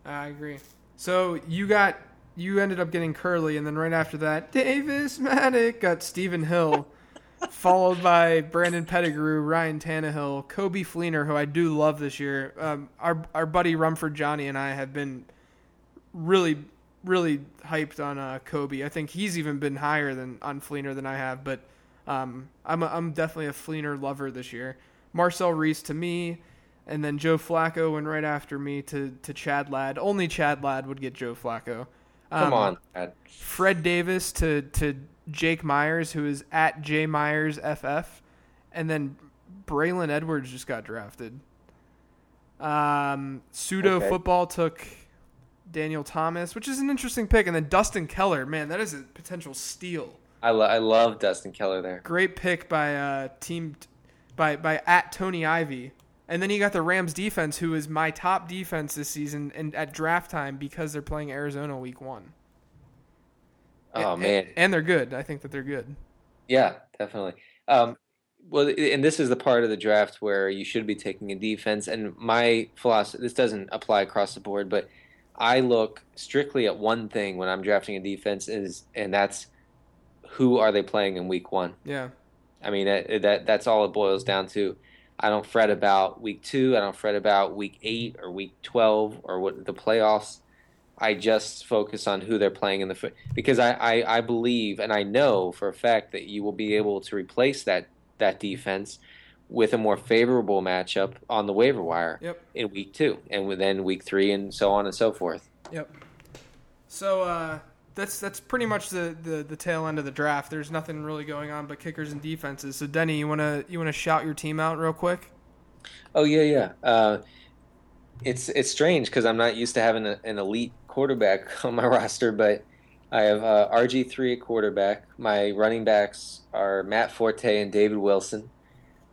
I agree. So you got you ended up getting Kerley, and then right after that, Davis Mattek got Stephen Hill, (laughs) followed by Brandon Pettigrew, Ryan Tannehill, Coby Fleener, who I do love this year. Um, our our buddy Rumford Johnny and I have been really really hyped on uh, Coby. I think he's even been higher than on Fleener than I have, but um, I'm a, I'm definitely a Fleener lover this year. Marcel Reece to me, and then Joe Flacco went right after me to to Chad Ladd. Only Chad Ladd would get Joe Flacco. Come Um, on, lad. Fred Davis to to Jake Myers, who is at J Myers FF, and then Braylon Edwards just got drafted. Um, pseudo Okay. football took Daniel Thomas, which is an interesting pick, and then Dustin Keller. Man, that is a potential steal. I, lo- I love Dustin Keller there. Great pick by uh, team by by at Tony Ivy. And then you got the Rams defense, who is my top defense this season, and at draft time because they're playing Arizona week one. Oh And- man, and they're good. I think that they're good. Yeah, definitely. Um, well, and this is the part of the draft where you should be taking a defense. And my philosophy, this doesn't apply across the board, but I look strictly at one thing when I'm drafting a defense is, and that's who are they playing in week one. Yeah. I mean, that, that that's all it boils down to. I don't fret about week two. I don't fret about week eight or week twelve or what the playoffs. I just focus on who they're playing in the foot because I, I, I believe and I know for a fact that you will be able to replace that that defense with a more favorable matchup on the waiver wire Yep. in week two and then week three and so on and so forth. Yep. So uh, that's that's pretty much the, the, the tail end of the draft. There's nothing really going on but kickers and defenses. So Denny, you wanna you wanna shout your team out real quick? Oh yeah, yeah. Uh, it's it's strange because I'm not used to having a, an elite quarterback (laughs) on my roster, but I have uh, RG three at quarterback. My running backs are Matt Forte and David Wilson.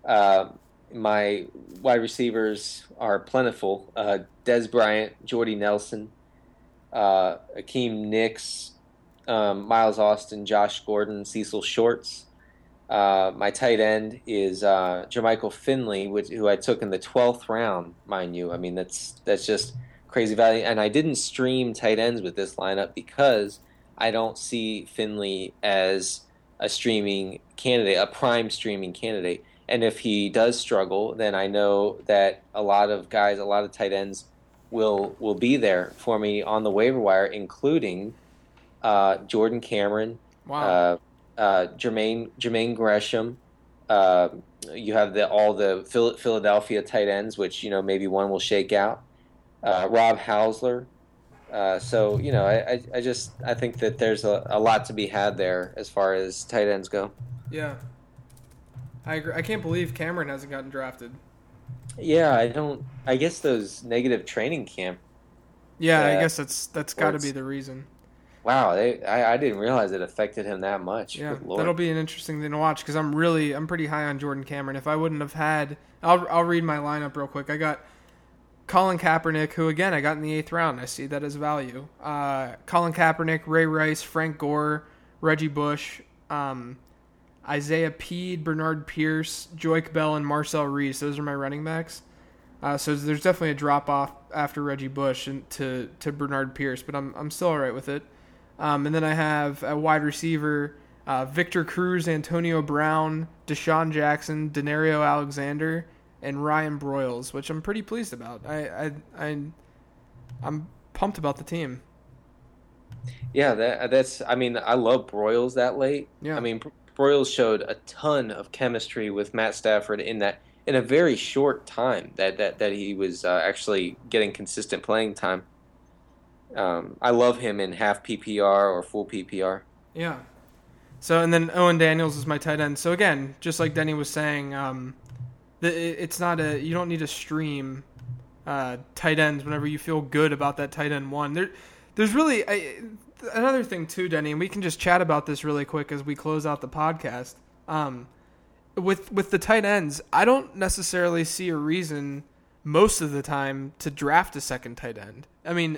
Uh, my wide receivers are plentiful: uh, Dez Bryant, Jordy Nelson, uh, Hakeem Nicks, um, Miles Austin, Josh Gordon, Cecil Shorts. Uh, my tight end is uh, Jermichael Finley, which, who I took in the twelfth round, mind you. I mean, that's that's just crazy value. And I didn't stream tight ends with this lineup because I don't see Finley as a streaming candidate, a prime streaming candidate. And if he does struggle, then I know that a lot of guys, a lot of tight ends, will will be there for me on the waiver wire, including uh, Jordan Cameron, Wow. uh, uh, Jermaine Jermaine Gresham. Uh, you have the all the Phil- Philadelphia tight ends, which you know maybe one will shake out. Uh, Rob Housler. Uh, so you know, I, I, I just I think that there's a, a lot to be had there as far as tight ends go. yeah. I agree. I can't believe Cameron hasn't gotten drafted. Yeah, I don't. I guess those negative training camp. Yeah, I guess that's that's got to be the reason. Wow, they, I, I didn't realize it affected him that much. Yeah, that'll be an interesting thing to watch because I'm really I'm pretty high on Jordan Cameron. If I wouldn't have had, I'll I'll read my lineup real quick. I got Colin Kaepernick, who again I got in the eighth round. I see that as value. Uh, Colin Kaepernick, Ray Rice, Frank Gore, Reggie Bush, um, Isaiah Pead, Bernard Pierce, Joique Bell, and Marcel Reece. Those are my running backs. Uh, so there's definitely a drop off after Reggie Bush and to to Bernard Pierce, but I'm I'm still all right with it. Um, and then I have a wide receiver, uh, Victor Cruz, Antonio Brown, DeSean Jackson, Danario Alexander, and Ryan Broyles, which I'm pretty pleased about. I I, I I'm pumped about the team. Yeah, that, that's. I mean, I love Broyles that late. Yeah. I mean, Broyles showed a ton of chemistry with Matt Stafford in that in a very short time that that that he was uh, actually getting consistent playing time. Um, I love him in half PPR or full PPR. Yeah. So and then Owen Daniels is my tight end. So again, just like Denny was saying, um, the, it's not a you don't need to stream uh, tight ends whenever you feel good about that tight end one. There, there's really I, another thing too, Denny, and we can just chat about this really quick as we close out the podcast. Um, with with the tight ends, I don't necessarily see a reason most of the time to draft a second tight end. I mean,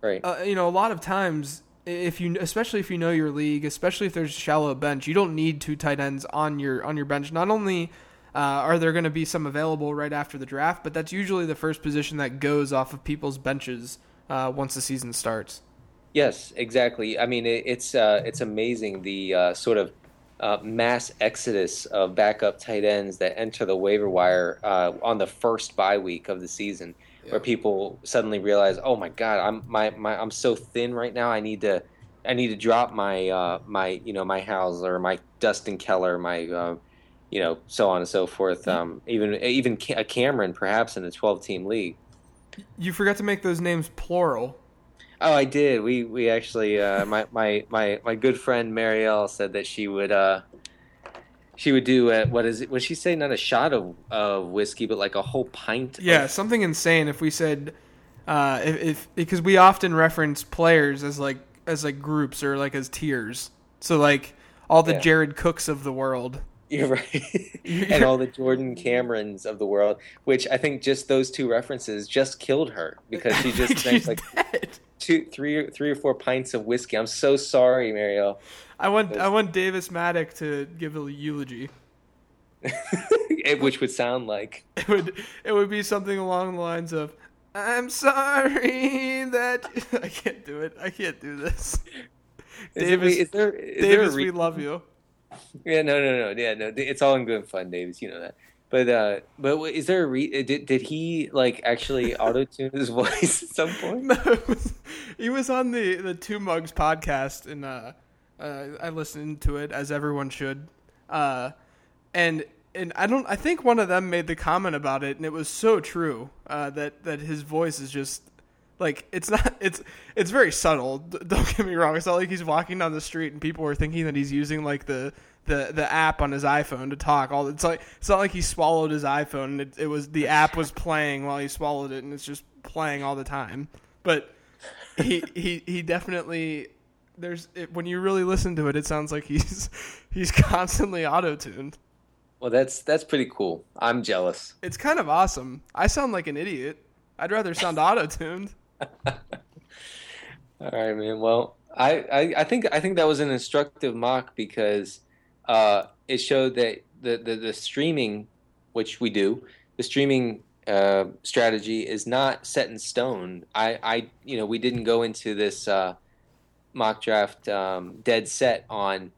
Right. uh, you know, a lot of times, if you, especially if you know your league, especially if there's a shallow bench, you don't need two tight ends on your on your bench. Not only uh, are there going to be some available right after the draft, but that's usually the first position that goes off of people's benches uh, once the season starts. Yes, exactly. I mean, it, it's uh, it's amazing the uh, sort of uh, mass exodus of backup tight ends that enter the waiver wire uh, on the first bye week of the season, where people suddenly realize, oh my god, I'm my, my I'm so thin right now. I need to I need to drop my uh, my you know my Housler, my Dustin Keller, my uh, you know so on and so forth. Um, even even a Cameron perhaps in a 12 team league. You forgot to make those names plural. Oh, I did. We we actually uh, my my my my good friend Marielle said that she would uh she would do uh, what is it? Would she say not a shot of of whiskey, but like a whole pint? Yeah, of, something insane. If we said, uh, if, if because we often reference players as like as like groups or like as tiers. So like all the Yeah. Jared Cooks of the world. You're right. (laughs) and all the Jordan Camerons of the world, which I think just those two references just killed her because she just (laughs) She's like dead. Two, three, or- three or four pints of whiskey. I'm so sorry, Marielle. I want I want Davis Mattek to give a eulogy. (laughs) It- which would sound like (laughs) It would it would be something along the lines of I'm sorry that (laughs) I can't do it. I can't do this. Is, Davis- it, is there is there Davis, a we love you. Yeah, no, no, no, yeah, no. It's all in good fun, Davis. You know that. But uh, but is there a re- did did he like actually (laughs) auto tune his voice at some point? No, was, (laughs) he was on the the Two Mugs podcast, and uh, uh, I listened to it as everyone should. Uh, and and I don't. I think one of them made the comment about it, and it was so true uh, that that his voice is just like it's not. (laughs) It's it's very subtle. D- Don't get me wrong. It's not like he's walking down the street and people are thinking that he's using like the. The, the app on his iPhone to talk. All it's like it's not like he swallowed his iPhone. And it, it was the app was playing while he swallowed it and it's just playing all the time. But he he he definitely there's it, when you really listen to it it sounds like he's (laughs) he's constantly auto-tuned. Well, that's that's pretty cool. I'm jealous. it's kind of awesome. I sound like an idiot. I'd rather sound auto-tuned. (laughs) All right, man. Well, I, I, I think I think that was an instructive mock because uh, it showed that the, the, the streaming, which we do, the streaming uh, strategy is not set in stone. I, I you know we didn't go into this uh, mock draft um, dead set on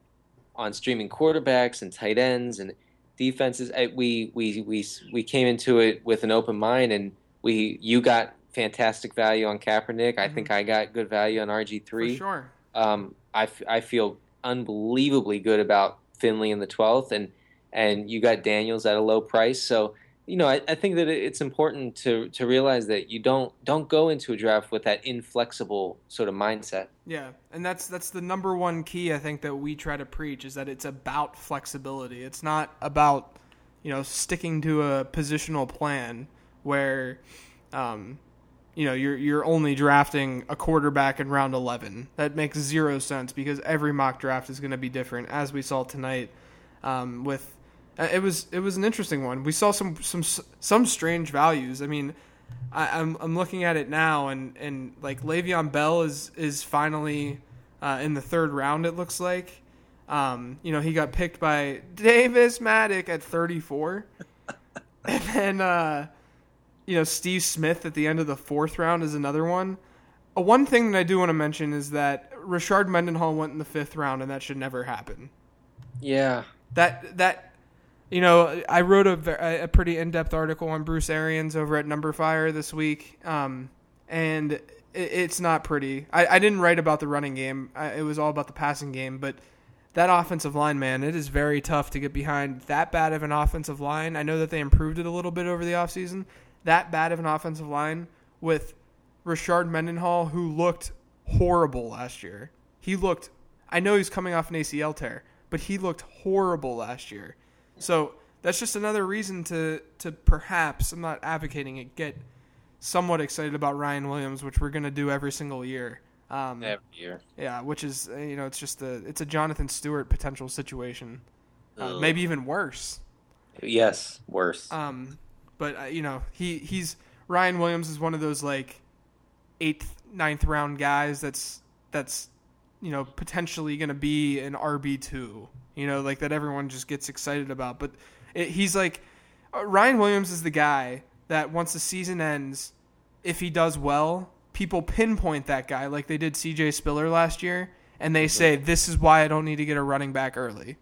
on streaming quarterbacks and tight ends and defenses. I, we we we we came into it with an open mind, and we you got fantastic value on Kaepernick. I think I got good value on RG three. sure Um, I, f- I feel unbelievably good about Finley in the twelfth, and and you got Daniels at a low price. So you know I, I think that it's important to to realize that you don't don't go into a draft with that inflexible sort of mindset. yeah and that's that's the number one key i think that we try to preach is that it's about flexibility it's not about you know sticking to a positional plan where um you know you're you're only drafting a quarterback in round 11 that makes zero sense because every mock draft is going to be different as we saw tonight um, with uh, it was it was an interesting one. We saw some some some strange values. I mean I, I'm I'm looking at it now and and like Le'Veon Bell is is finally uh, in the third round it looks like. Um, you know he got picked by Davis Mattek at 34 (laughs) and then uh, you know, Steve Smith at the end of the fourth round is another one. Uh, one thing that I do want to mention is that Rashard Mendenhall went in the fifth round, and that should never happen. Yeah, That that, you know, I wrote a, a pretty in depth article on Bruce Arians over at Number Fire this week, um, and it, it's not pretty. I, I didn't write about the running game; I, it was all about the passing game, but. That offensive line, man, it is very tough to get behind that bad of an offensive line. I know that they improved it a little bit over the offseason. That bad of an offensive line with Rashard Mendenhall, who looked horrible last year. He looked, I know he's coming off an ACL tear, but he looked horrible last year. So that's just another reason to, to perhaps, I'm not advocating it, get somewhat excited about Ryan Williams, which we're going to do every single year. Um, every year. yeah, which is uh, you know it's just a it's a Jonathan Stewart potential situation, uh, maybe even worse. Yes, worse. Um, but uh, you know he he's Ryan Williams is one of those like eighth ninth round guys that's that's you know potentially going to be an RB two. You know like that everyone just gets excited about. But it, he's like uh, Ryan Williams is the guy that once the season ends, if he does well, people pinpoint that guy like they did C.J. Spiller last year, and they say this is why I don't need to get a running back early.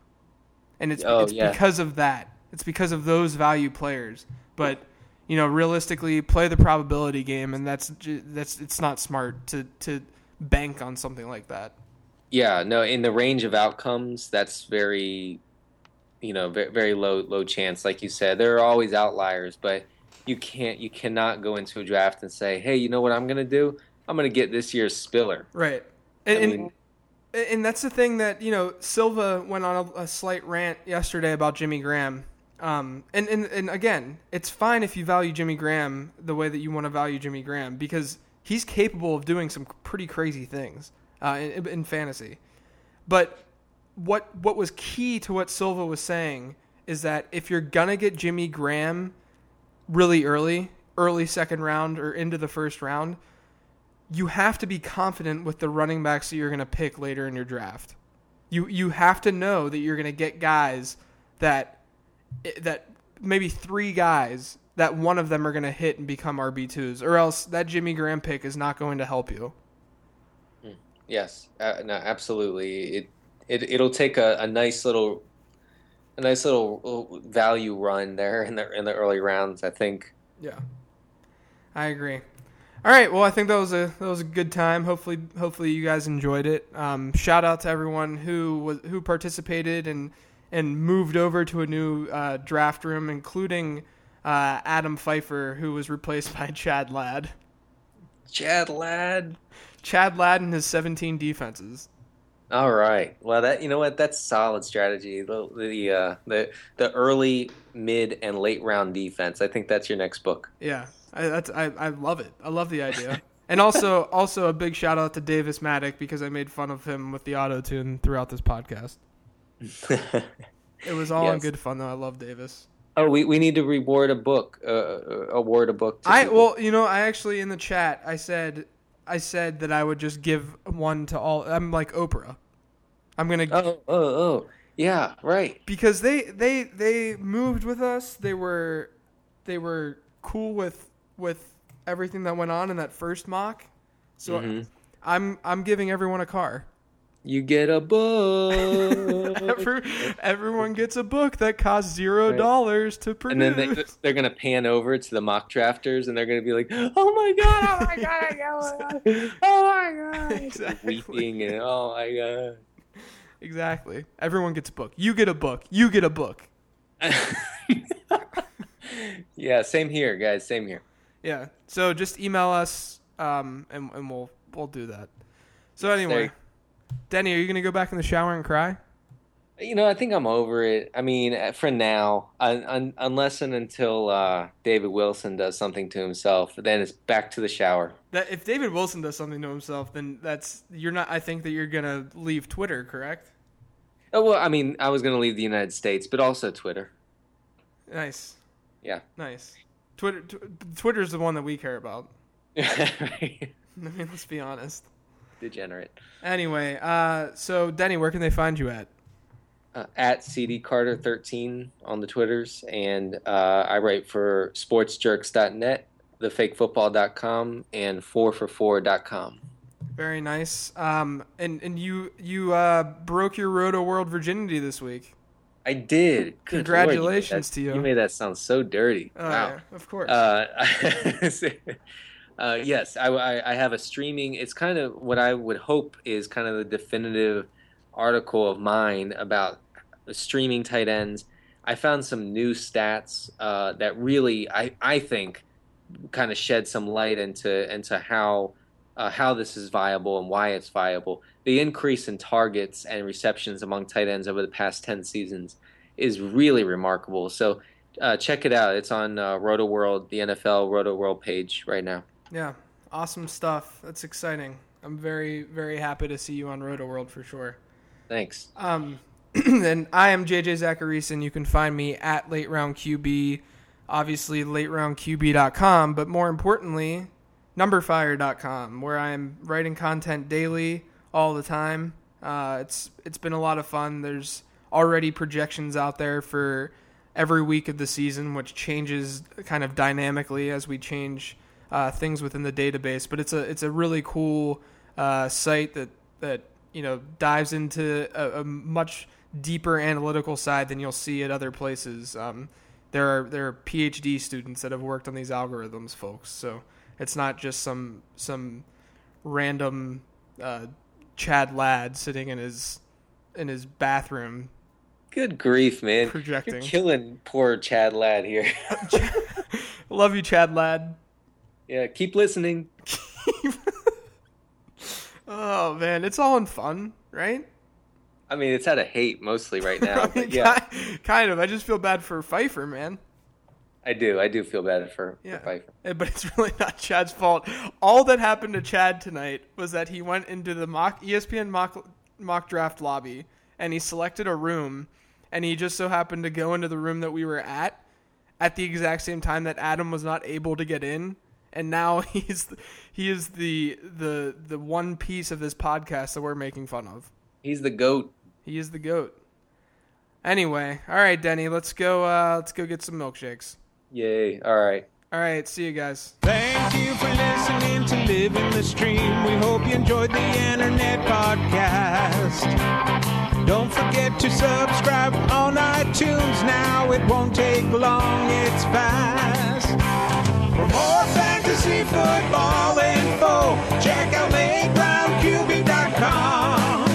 And it's Oh, it's yeah. because of that. It's because of those value players. But you know, realistically, play the probability game, and that's that's it's not smart to to bank on something like that. Yeah, no, in the range of outcomes, that's very, you know, very, very low low chance. Like you said, there are always outliers, but you can't you cannot go into a draft and say, hey, you know what I'm gonna do? I'm gonna get this year's Spiller. Right. And, I and, and that's the thing that, you know, Silva went on a, a slight rant yesterday about Jimmy Graham. Um, and, and, and again, it's fine if you value Jimmy Graham the way that you want to value Jimmy Graham because he's capable of doing some pretty crazy things uh, in, in fantasy. But what what was key to what Silva was saying is that if you're gonna get Jimmy Graham really early, early second round or into the first round, you have to be confident with the running backs that you're gonna pick later in your draft. You you have to know that you're gonna get guys that that maybe three guys that one of them are gonna hit and become RB twos, or else that Jimmy Graham pick is not going to help you. Yes, uh, no, absolutely. It it it'll take a, a nice little a nice little value run there in the in the early rounds. I think. Yeah, I agree. All right, well, I think that was a that was a good time. Hopefully, hopefully you guys enjoyed it. Um, shout out to everyone who was who participated and and moved over to a new uh, draft room, including uh, Adam Pfeiffer, who was replaced by Chad Ladd. Chad Ladd. Chad Ladd and his 17 defenses. All right. Well, that you know what? That's solid strategy. The the uh, the the early, mid, and late round defense. I think that's your next book. Yeah, I, that's I, I love it. I love the idea. (laughs) and also also a big shout out to Davis Mattek because I made fun of him with the auto tune throughout this podcast. It was all in good fun though. I love Davis. oh, we, we need to reward a book. Uh, award a book. To I people. well, you know, I actually in the chat I said I said that I would just give one to all. I'm like Oprah. I'm gonna Oh oh oh. Yeah. Right. because they they they moved with us. They were they were cool with with everything that went on in that first mock. So Mhm. I'm I'm giving everyone a car. You get a book. (laughs) Every, everyone gets a book that costs zero dollars to produce. and then they, they're gonna pan over to the mock drafters, and they're gonna be like, "Oh my god! Oh my god! (laughs) Oh my god! Oh my god!" Exactly. Weeping and oh my god. exactly. Everyone gets a book. You get a book. You get a book. (laughs) yeah, same here, guys. Same here. Yeah. So just email us, um, and and we'll we'll do that. So anyway, Denny, are you gonna go back in the shower and cry? You know, I think I'm over it. I mean, uh, for now, un- un- unless and until uh, David Wilson does something to himself, then it's back to the shower. That if David Wilson does something to himself, then that's you're not. I think that you're gonna leave Twitter, correct? Oh, well, I mean, I was gonna leave the United States, but also Twitter. Nice, Yeah. nice. Twitter, tw- Twitter's the one that we care about. (laughs) Right. (laughs) I mean, let's be honest. Degenerate. Anyway, uh, so Denny, where can they find you at? uh, at CD Carter 13 on the Twitters, and uh, I write for sportsjerks.net, thefakefootball.com, and 4for4.com. Very nice. Um, and and you you uh, broke your Roto World virginity this week. I did. Good Congratulations Lord, to you. you. You made that sound so dirty. Oh, wow. yeah, of course. (laughs) Uh, yes, I, I, I have a streaming. It's kind of what I would hope is kind of the definitive article of mine about streaming tight ends. I found some new stats uh, that really, I, I think, kind of shed some light into into how uh, how this is viable and why it's viable. The increase in targets and receptions among tight ends over the past ten seasons is really remarkable. So uh, check it out. It's on uh, Roto World, the NFL Roto World page right now. Yeah, awesome stuff. That's exciting. I'm very very happy to see you on Roto World for sure. Thanks. Um, (clears throat) and I am JJ Zachariason. You can find me at Late Round QB, obviously lateroundqb.com, but more importantly, numberfire.com, where I'm writing content daily all the time. Uh, it's it's been a lot of fun. There's already projections out there for every week of the season, which changes kind of dynamically as we change uh, things within the database. But it's a it's a really cool uh, site that that you know dives into a, a much deeper analytical side than you'll see at other places. Um, there are there are PhD students that have worked on these algorithms, folks. So it's not just some some random uh, Chad lad sitting in his in his bathroom Good grief, man. projecting. You're killing poor Chad Ladd here. (laughs) (laughs) Love you, Chad lad. Yeah, keep listening. (laughs) Oh man, it's all in fun, right? I mean, it's out of hate mostly right now. (laughs) yeah, kind of. I just feel bad for Pfeiffer, man. I do. I do feel bad for, Yeah. for Pfeiffer. Eh, But it's (laughs) really not Chad's fault. All that happened to Chad tonight was that he went into the mock ESPN mock mock draft lobby and he selected a room and he just so happened to go into the room that we were at at the exact same time that Adam was not able to get in and now (laughs) he's he is the the the one piece of this podcast that we're making fun of. He's the goat. He is the goat. Anyway, all right, Denny, let's go uh let's go get some milkshakes. Yay! All right. All right, see you guys. Thank you for listening to Living the Stream. We hope you enjoyed the internet podcast. Don't forget to subscribe on iTunes now. It won't take long, it's fast. For more fantasy football info. Check out lateroundqb.com.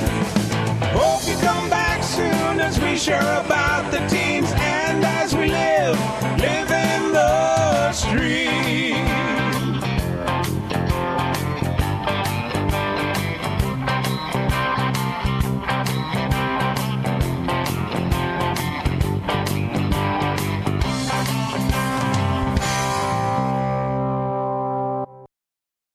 Hope you come back soon as we share about the team.